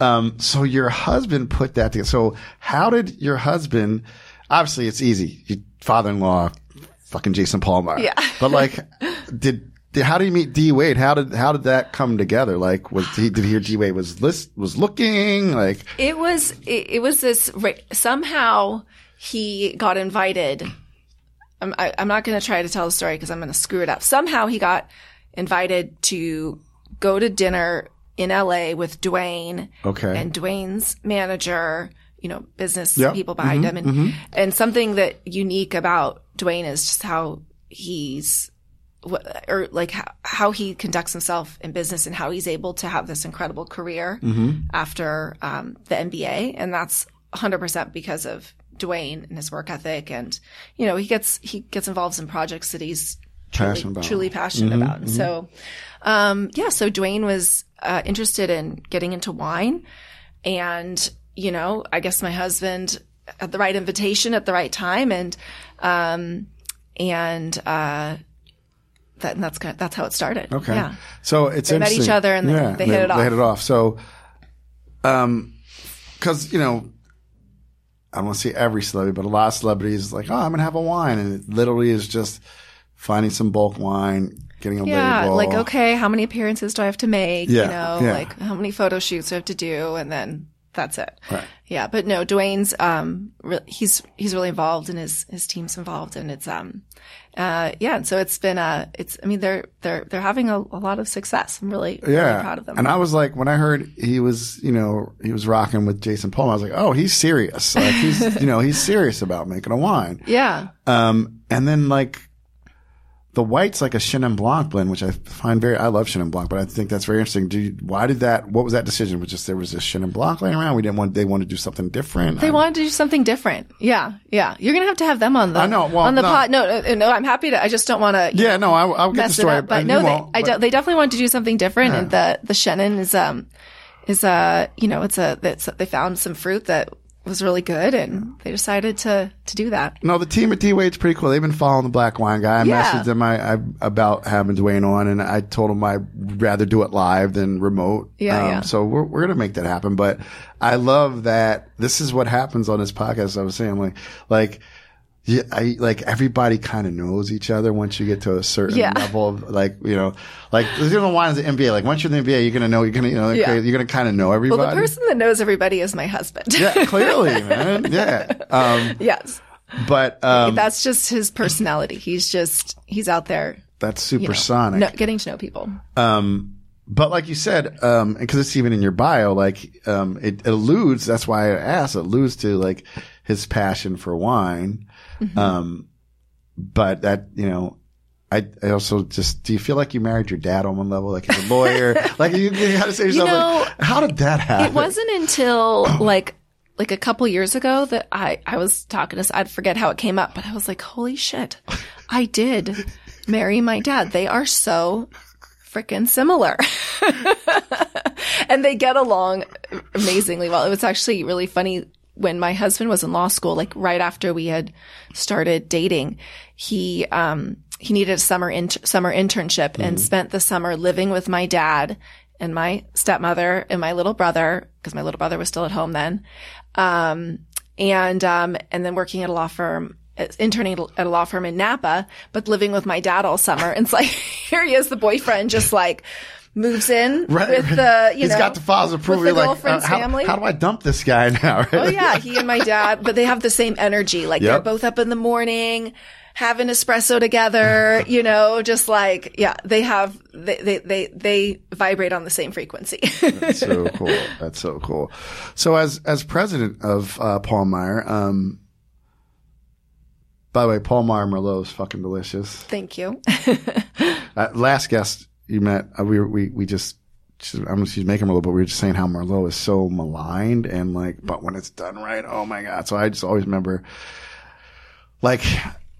um, so your husband put that together. So how did your husband, obviously it's easy. Your father-in-law, fucking Jayson Pahlmeyer. Yeah. But like, did, how did you meet D Wade? How did, how did that come together? Like, was he, did he hear D Wade was list, was looking like, It was it, it was this somehow he got invited. I'm I, I'm not going to try to tell the story because I'm going to screw it up. Somehow he got invited to go to dinner in L.A. with Dwyane Okay. and Dwyane's manager. You know, business Yep. people behind mm-hmm. him, and mm-hmm. and something that unique about Dwyane is just how he's or like how, how he conducts himself in business and how he's able to have this incredible career mm-hmm. after um, the NBA, and that's 100% because of Dwyane and his work ethic, and you know he gets he gets involved in projects that he's truly, Passionate about. truly passionate about. And so, um, yeah, so Dwyane was uh, interested in getting into wine, and you know, I guess my husband had the right invitation at the right time, and um, and uh, that and that's kind of, that's how it started. Okay. Yeah. So it's They met each other and they- they hit it off. They hit it off. So, um, cause, you know, I don't want to say every celebrity, but a lot of celebrities like, oh, I'm going to have a wine. And it literally is just finding some bulk wine, getting a Yeah, label. like okay, how many appearances do I have to make? Yeah, you know, yeah. like how many photo shoots do I have to do, and then that's it. Right. Yeah, but no, Dwyane's um, re- he's he's really involved, and his his team's involved, and it's um, uh, yeah, and so it's been uh, it's I mean they're they're they're having a, a lot of success. I'm really really yeah. proud of them. And I was like, when I heard he was, you know, he was rocking with Jayson Pahlmeyer, I was like, oh, he's serious. Like he's, you know, he's serious about making a wine. yeah, Um, and then like the white's like a Chenin Blanc blend, which I find very, I love Chenin Blanc, but I think that's very interesting. Do you, why did that, what was that decision? Was just there was a Chenin Blanc laying around? We didn't want, they wanted to do something different. They I- wanted to do something different. Yeah, yeah. You're gonna have to have them on the I know, well, on the no. pod. No, no, no. I'm happy to. I just don't want to. yeah, no, I, I'll get the story. up. But no, they, I they definitely want to do something different. And the the Chenin is um is uh you know it's a it's, they found some fruit that was really good and they decided to to do that. No, the team at D Wade's pretty cool. They've been following the Black Wine guy. I Yeah. messaged them I, I, about having Dwyane on, and I told him I'd rather do it live than remote. Um, Yeah, yeah. So we're we're gonna make that happen. But I love that this is what happens on this podcast. I was saying like like yeah, I, like everybody kind of knows each other once you get to a certain Yeah. level of like, you know, like there's even wines in the NBA. Like once you're in the NBA, you're going to know, you're going to, you know, Yeah. you're going to kind of know everybody. Well, the person that knows everybody is my husband. yeah, clearly, man. Yeah. Um, yes. but, um, That's just his personality. He's just, he's out there that's you know, supersonic. no, getting to know people. Um, but like you said, um, because it's even in your bio, like, um, it, it alludes, that's why I asked, it alludes to like his passion for wine. Mm-hmm. Um, but that, you know, I, I also just, do you feel like you married your dad on one level? Like he's a lawyer? like you, you gotta say to yourself, know, like, how did that happen? It wasn't until like like a couple years ago that I I was talking to I forget how it came up, but I was like, holy shit, I did marry my dad. They are so freaking similar. and they get along amazingly well. It was actually really funny when my husband was in law school, like right after we had started dating, he, um, he needed a summer in- summer internship and spent the summer living with my dad and my stepmother and my little brother, because my little brother was still at home then. Um, and, um, and then working at a law firm, interning at a law firm in Napa, but living with my dad all summer. And it's like, here he is, the boyfriend, just like moves in Right. with the, you He's know, got the files with the You're like, uh, how, family. how do I dump this guy now? Right? Oh yeah, he and my dad, but they have the same energy. Like they're both up in the morning, having espresso together, you know, just like, yeah, they have, they, they, they, they vibrate on the same frequency. That's so cool. That's so cool. So as as president of uh, Pahlmeyer, um, by the way, Pahlmeyer Merlot is fucking delicious. Thank you. Uh, last guest you met, uh, we were- we we just. she's- I'm she's making Merlot, but we were just saying how Merlot is so maligned and like, but when it's done right, oh my god! So I just always remember, like,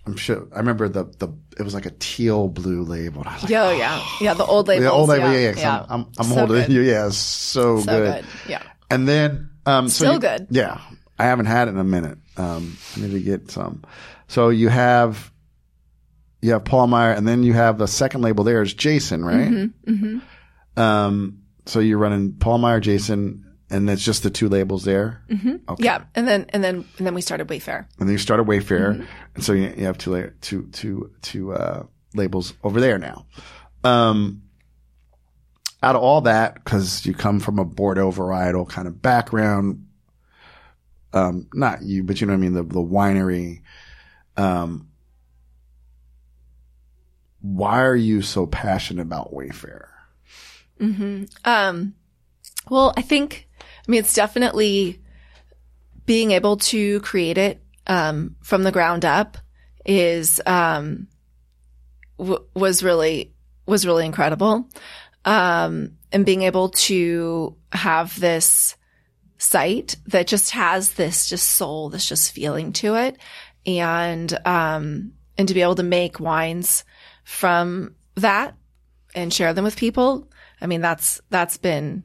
I'm sure I remember the the it was like a teal blue label. And I was like, Oh yeah. Yeah. The old labels. the old label, yeah, yeah. yeah. I'm, I'm, I'm So you, yeah, so, So good. good. Yeah. And then, um, so Still you- good. Yeah. I haven't had it in a minute. Um, I need to get some. So you have, you have Pahlmeyer and then you have the second label there is Jayson, right? Mm-hmm, Um, so you're running Paul Meyer, Jayson, and it's just the two labels there. Mm-hmm. Okay. Yeah. And then, and then, and then we started Wayfarer. And then you started Wayfarer. Mm-hmm. And so you, you have two, la- two, two, two, uh, labels over there now. Um, out of all that, cause you come from a Bordeaux varietal kind of background, um, not you, but you know what I mean? The, the winery, um, why are you so passionate about Wayfarer? Um, well, I think, I mean, it's definitely being able to create it, um, from the ground up is, um, w- was really, was really incredible. Um, and being able to have this site that just has this just soul, this just feeling to it. And, um, and to be able to make wines from that and share them with people. I mean, that's, that's been,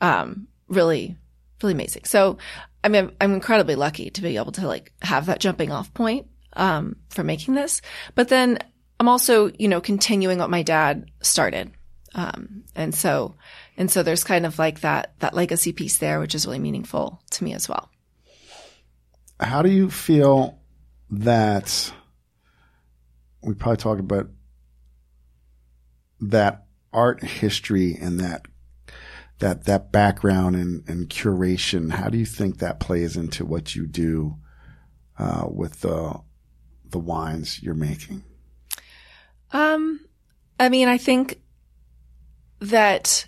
um, really, really amazing. So, I mean, I'm, incredibly lucky to be able to like have that jumping off point, um, for making this. But then I'm also, you know, continuing what my dad started. Um, and so, and so there's kind of like that, that legacy piece there, which is really meaningful to me as well. How do you feel that we probably talked about that art history and that that that background and, and curation? How do you think that plays into what you do uh, with the the wines you're making? Um, I mean, I think that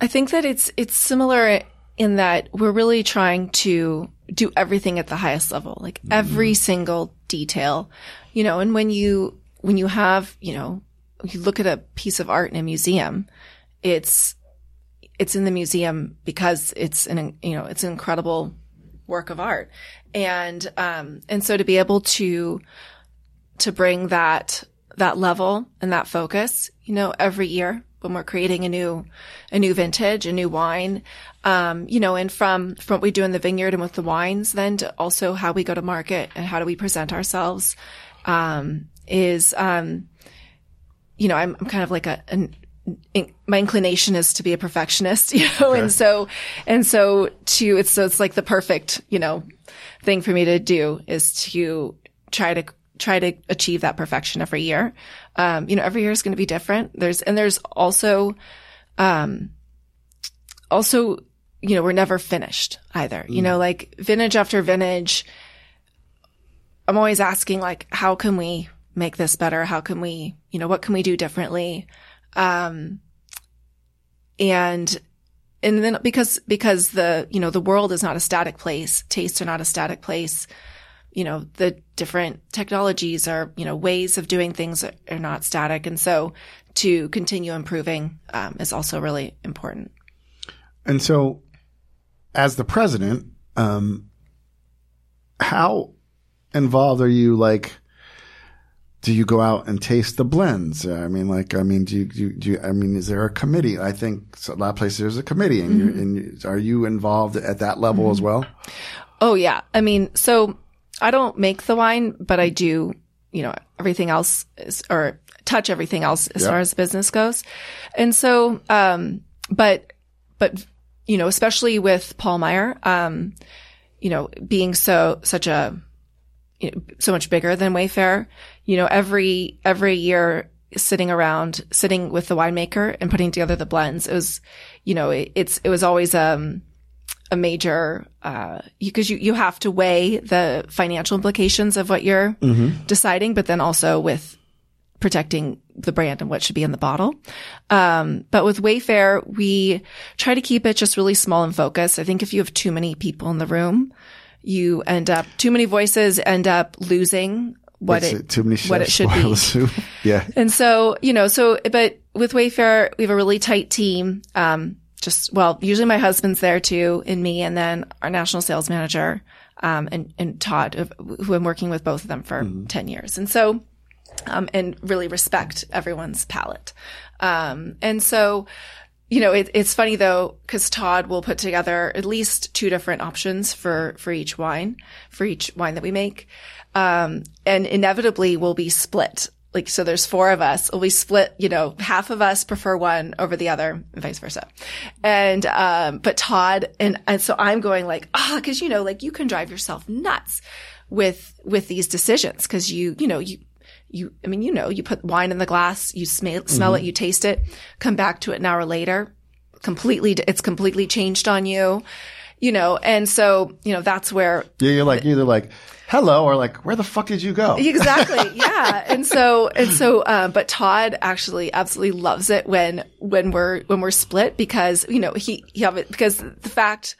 I think that it's it's similar in that we're really trying to do everything at the highest level, like every single detail, you know. And when you when you have you know you look at a piece of art in a museum, it's it's in the museum because it's an you know it's an incredible work of art, and um and so to be able to to bring that that level and that focus, you know, every year when we're creating a new a new vintage, a new wine, um, you know, and from from what we do in the vineyard and with the wines, then to also how we go to market and how do we present ourselves, um, is um, you know, I'm, I'm kind of like a an, in, my inclination is to be a perfectionist, you know, and so, and so to, it's, so it's like the perfect, you know, thing for me to do is to try to, try to achieve that perfection every year. Um, you know, every year is going to be different. There's, and there's also, um, also, you know, we're never finished either, you know, like vintage after vintage. I'm always asking like, how can we make this better? How can we, you know, what can we do differently? Um, and, and then because, because the, you know, the world is not a static place, tastes are not a static place. You know, the different technologies are, you know, ways of doing things are not static. And so to continue improving, um, is also really important. And so, as the president, um, how involved are you? Like, do you go out and taste the blends? I mean, like, I mean, do you, do you, do you I mean, is there a committee? I think a lot of places there's a committee and mm-hmm. and are you involved at that level mm-hmm. as well? Oh yeah. I mean, so I don't make the wine, but I do, you know, everything else is, or touch everything else as yep. far as business goes. And so, um, but, but, you know, especially with Pahlmeyer, um, you know, being so, such a, you know, so much bigger than Wayfarer, you know, every, every year sitting around, sitting with the winemaker and putting together the blends, it was, you know, it, it's, it was always, um, a major, uh, because you, you have to weigh the financial implications of what you're mm-hmm. deciding, but then also with protecting the brand and what should be in the bottle. Um, but with Wayfarer, we try to keep it just really small and focused. I think if you have too many people in the room, you end up, too many voices end up losing what it, too many what it should be. yeah. And so, you know, so, but with Wayfarer, we have a really tight team. Um, just, well, usually my husband's there too and me and then our national sales manager, um, and, and Todd, who I'm working with both of them for mm-hmm. 10 years. And so, um, and really respect everyone's palate. Um, and so, you know, it, it's funny though, cause Todd will put together at least two different options for, for each wine, for each wine that we make. Um, and inevitably we'll be split. Like, so there's four of us. We split, you know, half of us prefer one over the other and vice versa. And, um, but Todd and, and so I'm going like, ah, oh, cause you know, like you can drive yourself nuts with, with these decisions. Cause you, you know, you, you, I mean, you know, you put wine in the glass, you smell, smell mm-hmm. it, you taste it, come back to it an hour later, completely, it's completely changed on you, you know, and so, you know, that's where. Yeah, you're like, either like, hello or like where the fuck did you go exactly yeah and so and so uh, but todd actually absolutely loves it when when we're when we're split because you know he he have it because the fact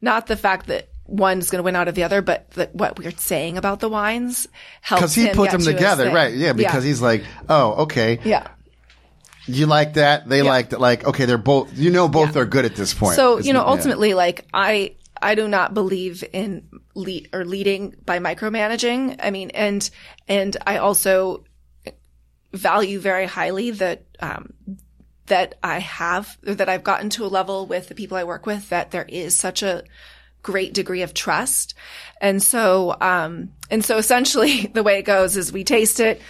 not the fact that one's going to win out of the other, but the, what we're saying about the wines helps because he put them together, right? Yeah, because yeah. he's like, oh, okay, yeah. You like that? They yeah. like that. Like, okay, they're both. You know, both yeah. are good at this point. So you know, ultimately, like I, I do not believe in lead or leading by micromanaging. I mean, and and I also value very highly that um, that I have that I've gotten to a level with the people I work with that there is such a great degree of trust. And so, um, and so essentially the way it goes is we taste it.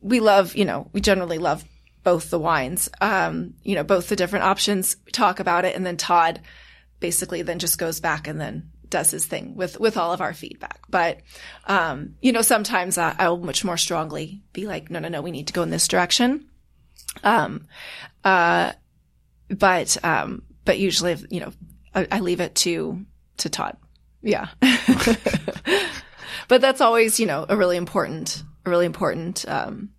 We love, you know, we generally love both the wines, um, you know, both the different options, we talk about it. And then Todd basically then just goes back and then does his thing with, with all of our feedback. But, um, you know, sometimes I, I'll much more strongly be like, no, no, no, we need to go in this direction. Um, uh, but, um, but usually, you know, I, I leave it to to Todd. Yeah. but that's always, you know, a really important, a really important, um,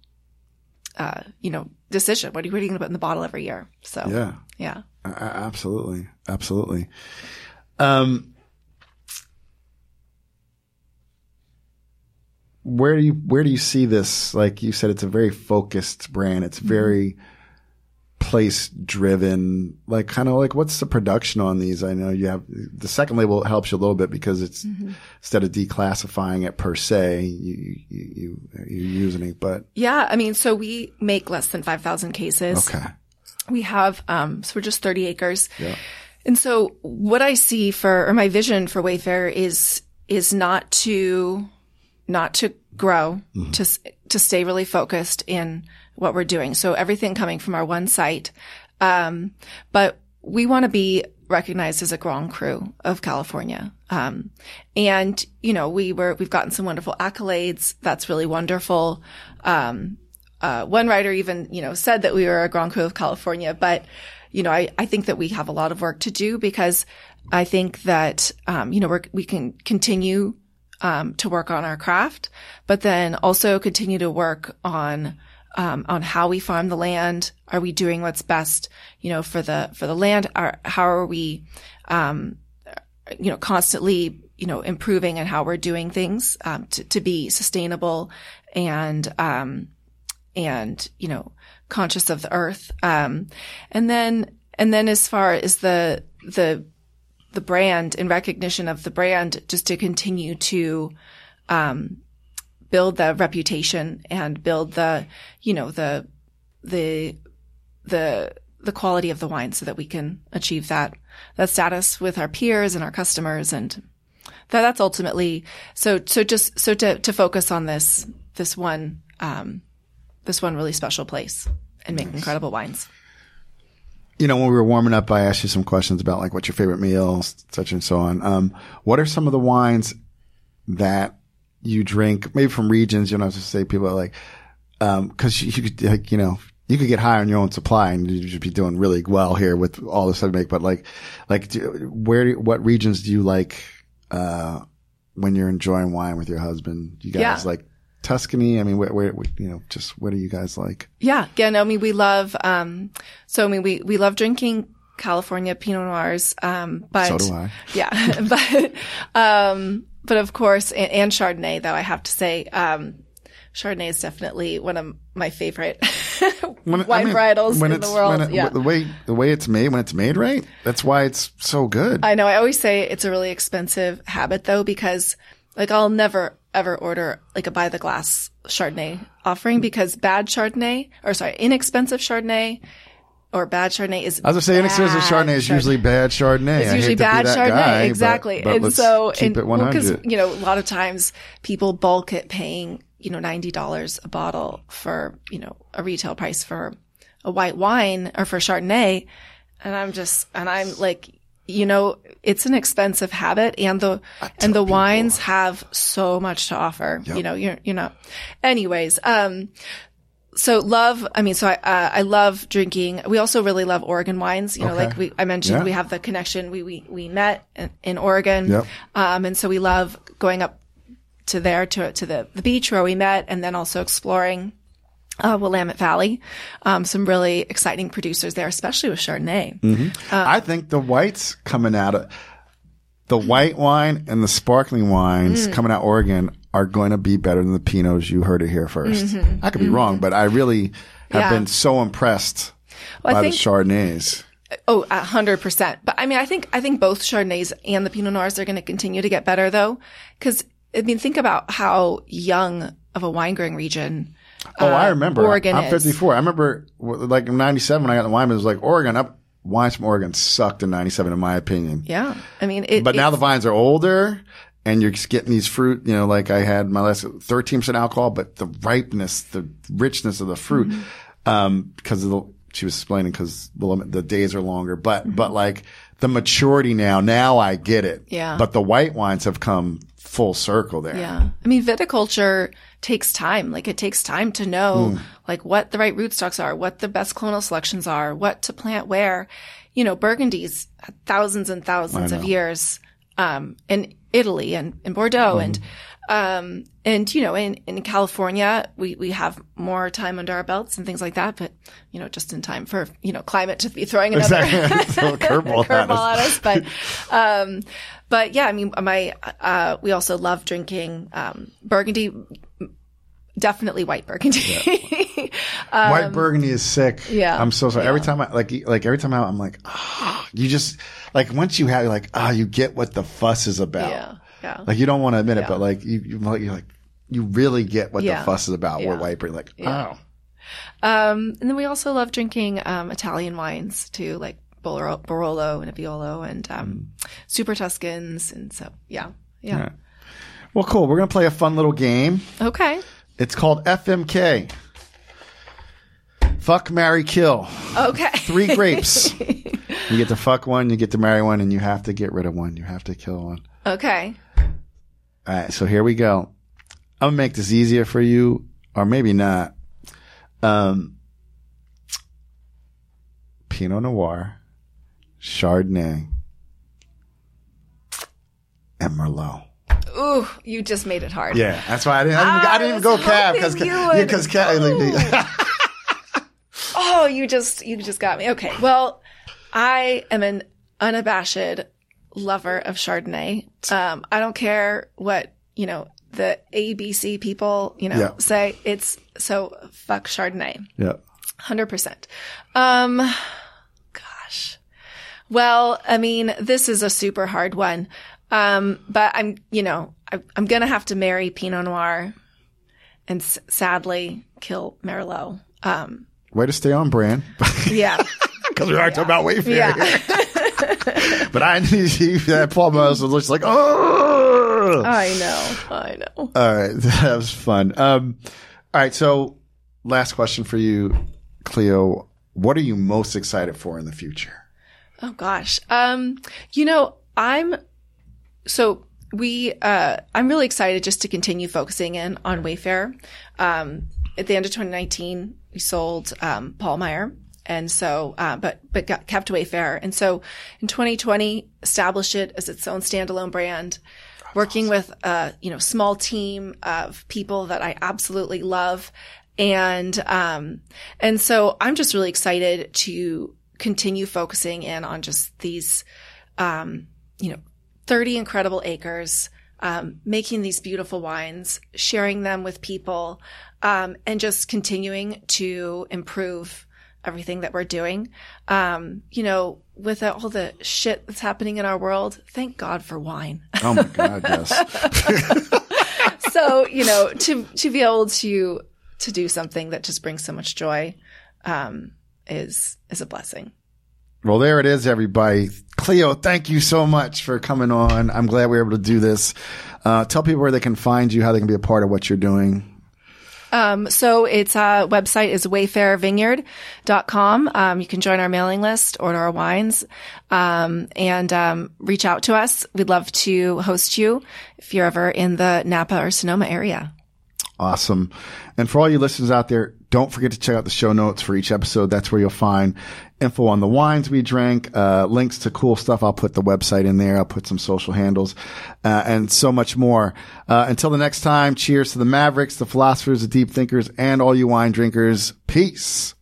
uh, you know, decision. What are you, what are you going to put in the bottle every year? So, yeah. Yeah. Uh, absolutely. Absolutely. Um, where do you, where do you see this? Like you said, it's a very focused brand. It's very, mm-hmm place driven like kind of like what's the production on these? I know you have the second label helps you a little bit because it's mm-hmm. instead of declassifying it per se you, you you you're using it but yeah i mean so we make less than 5000 cases. Okay. We have um so we're just 30 acres. Yeah. And so what i see for or my vision for Wayfarer is is not to not to grow mm-hmm. to to stay really focused in what we're doing. So everything coming from our one site. Um, but we want to be recognized as a Grand Cru of California. Um, and, you know, we were, we've gotten some wonderful accolades. That's really wonderful. Um, uh, one writer even, you know, said that we were a Grand Cru of California, but, you know, I, I think that we have a lot of work to do because I think that, um, you know, we we can continue, um, to work on our craft, but then also continue to work on, um, on how we farm the land. Are we doing what's best, you know, for the, for the land? Are, how are we, um, you know, constantly, you know, improving and how we're doing things, um, to, to be sustainable and, um, and, you know, conscious of the earth. Um, and then, and then as far as the, the, the brand and recognition of the brand, just to continue to, um, build the reputation and build the, you know, the, the, the, the quality of the wine so that we can achieve that, that status with our peers and our customers. And that, that's ultimately, so, so just, so to, to focus on this, this one, um, this one really special place and make nice. incredible wines. You know, when we were warming up, I asked you some questions about like what's your favorite meal, such and so on. Um, what are some of the wines that you drink, maybe from regions? You don't have to say people are like, um, cause you, you could, like, you know, you could get high on your own supply and you should be doing really well here with all the stuff you make. But like, like, do, where, what regions do you like, uh, when you're enjoying wine with your husband? You guys yeah. like Tuscany? I mean, where, where, you know, just what do you guys like? Yeah. Yeah. No, I mean, we love, um, so I mean, we, we love drinking California Pinot Noirs. Um, but so do I. Yeah. but, um, but of course, and, and, Chardonnay, though, I have to say, um, Chardonnay is definitely one of my favorite when, wine I mean, varietals in the world. It, yeah. The way the way it's made, when it's made right, that's why it's so good. I know. I always say it's a really expensive habit, though, because like I'll never ever order like a by the glass Chardonnay offering because bad Chardonnay or sorry, inexpensive Chardonnay or bad Chardonnay is. I was gonna say inexpensive Chardonnay is usually bad Chardonnay. It's usually bad Chardonnay, guy, exactly. But, but and so, keep and, because well, you know, a lot of times people bulk it paying you know ninety dollars a bottle for you know a retail price for a white wine or for Chardonnay, and I'm just and I'm like you know, it's an expensive habit and the, and the people. wines have so much to offer. Yep. You know, you're, you know, anyways, um, so love, I mean, so I, uh, I love drinking. We also really love Oregon wines. You know, okay. like we, I mentioned, yeah. we have the connection. We, we, we met in, in Oregon. Yep. Um, and so we love going up to there to, to the, the beach where we met and then also exploring uh, Willamette Valley. Um, some really exciting producers there, especially with Chardonnay. Mm-hmm. Uh, I think the whites coming out of the white wine and the sparkling wines mm. coming out Oregon are going to be better than the Pinots. You heard it here 1st mm-hmm. I could be mm-hmm. wrong, but I really have yeah. been so impressed well, by think, the Chardonnays. Oh, a hundred percent. But I mean, I think, I think both Chardonnays and the Pinot Noirs are going to continue to get better though. Cause I mean, think about how young of a wine growing region Oh, I uh, remember. Oregon I'm 54. I remember like in 97 when I got the wine, it was like Oregon up. Wines from Oregon sucked in 97 in my opinion. Yeah. I mean, it, but now the vines are older and you're just getting these fruit, you know, like I had my last 13% alcohol, but the ripeness, the richness of the fruit, mm-hmm. um, because of the, she was explaining because the days are longer, but, mm-hmm. but like the maturity now, now I get it. Yeah. But the white wines have come full circle there. Yeah. I mean, viticulture takes time. Like it takes time to know mm. like what the right rootstocks are, what the best clonal selections are, what to plant where. You know, Burgundy's thousands and thousands of years um, in Italy and in Bordeaux mm. and um, and you know, in, in California, we, we have more time under our belts and things like that, but you know, just in time for, you know, climate to be throwing another exactly. curveball, curveball at us. But, um, but yeah, I mean, my, uh, we also love drinking, um, Burgundy definitely white burgundy. Yeah. um, white burgundy is sick. Yeah. I'm so sorry. Yeah. Every time I like, like every time I, I'm like, oh, you just like once you have, like, ah, oh, you get what the fuss is about. Yeah. Yeah. Like you don't want to admit yeah. it, but like you, you are like, you really get what the fuss is about. We're white burgundy. Like, oh. Um, and then we also love drinking, um, Italian wines too, like Barolo and Nebbiolo and, um, mm. Super Tuscans. And so, yeah. Yeah. Well, cool. We're going to play a fun little game. Okay. It's called FMK. Fuck, marry, kill. Okay. Three grapes. you get to fuck one, you get to marry one, and you have to get rid of one. You have to kill one. Okay. All right, so here we go. I'm gonna make this easier for you, or maybe not. Um, Pinot Noir, Chardonnay, and Merlot. Ooh, you just made it hard. Yeah, that's why I didn't. I didn't, I didn't even go cab because hoping you would. because cab. Oh, you just you just got me. Okay. Well, I am an unabashed lover of Chardonnay. Um, I don't care what, you know, the ABC people, you know, Yeah. say. It's so fuck Chardonnay. yeah. 100%. Um, gosh. Well, I mean, this is a super hard one. Um, but I'm, you know, I, I'm going to have to marry Pinot Noir and s- sadly kill Merlot. Um, Way to stay on brand. yeah. Because we are talking about Wayfarer. Yeah. here. but I need you. That Paul Miles was like, oh. I know. I know. All right, that was fun. Um, all right, so last question for you, Cleo. What are you most excited for in the future? Oh gosh. Um, you know, I'm so we uh I'm really excited just to continue focusing in on Wayfarer. Um at the end of 2019, we sold um Pahlmeyer. And so, uh, but, but got, kept Wayfarer. And so in 2020, established it as its own standalone brand, working with a, you know, small team of people that I absolutely love. And, um, and so I'm just really excited to continue focusing in on just these, um, you know, 30 incredible acres, um, making these beautiful wines, sharing them with people, um, and just continuing to improve everything that we're doing. Um, you know, with all the shit that's happening in our world, thank God for wine. Oh my God, yes. so, you know, to, to be able to, to do something that just brings so much joy, um, is, is a blessing. Well, there it is, everybody. Cleo, thank you so much for coming on. I'm glad we were able to do this. Uh, tell people where they can find you, how they can be a part of what you're doing. Um, so its uh, website is wayfarervineyard.com. Um, you can join our mailing list, order our wines, um, and um, reach out to us. We'd love to host you if you're ever in the Napa or Sonoma area. Awesome. And for all you listeners out there, don't forget to check out the show notes for each episode. That's where you'll find info on the wines we drank, uh, links to cool stuff. I'll put the website in there. I'll put some social handles, uh, and so much more. Uh, until the next time, cheers to the Mavericks, the philosophers, the deep thinkers, and all you wine drinkers. Peace.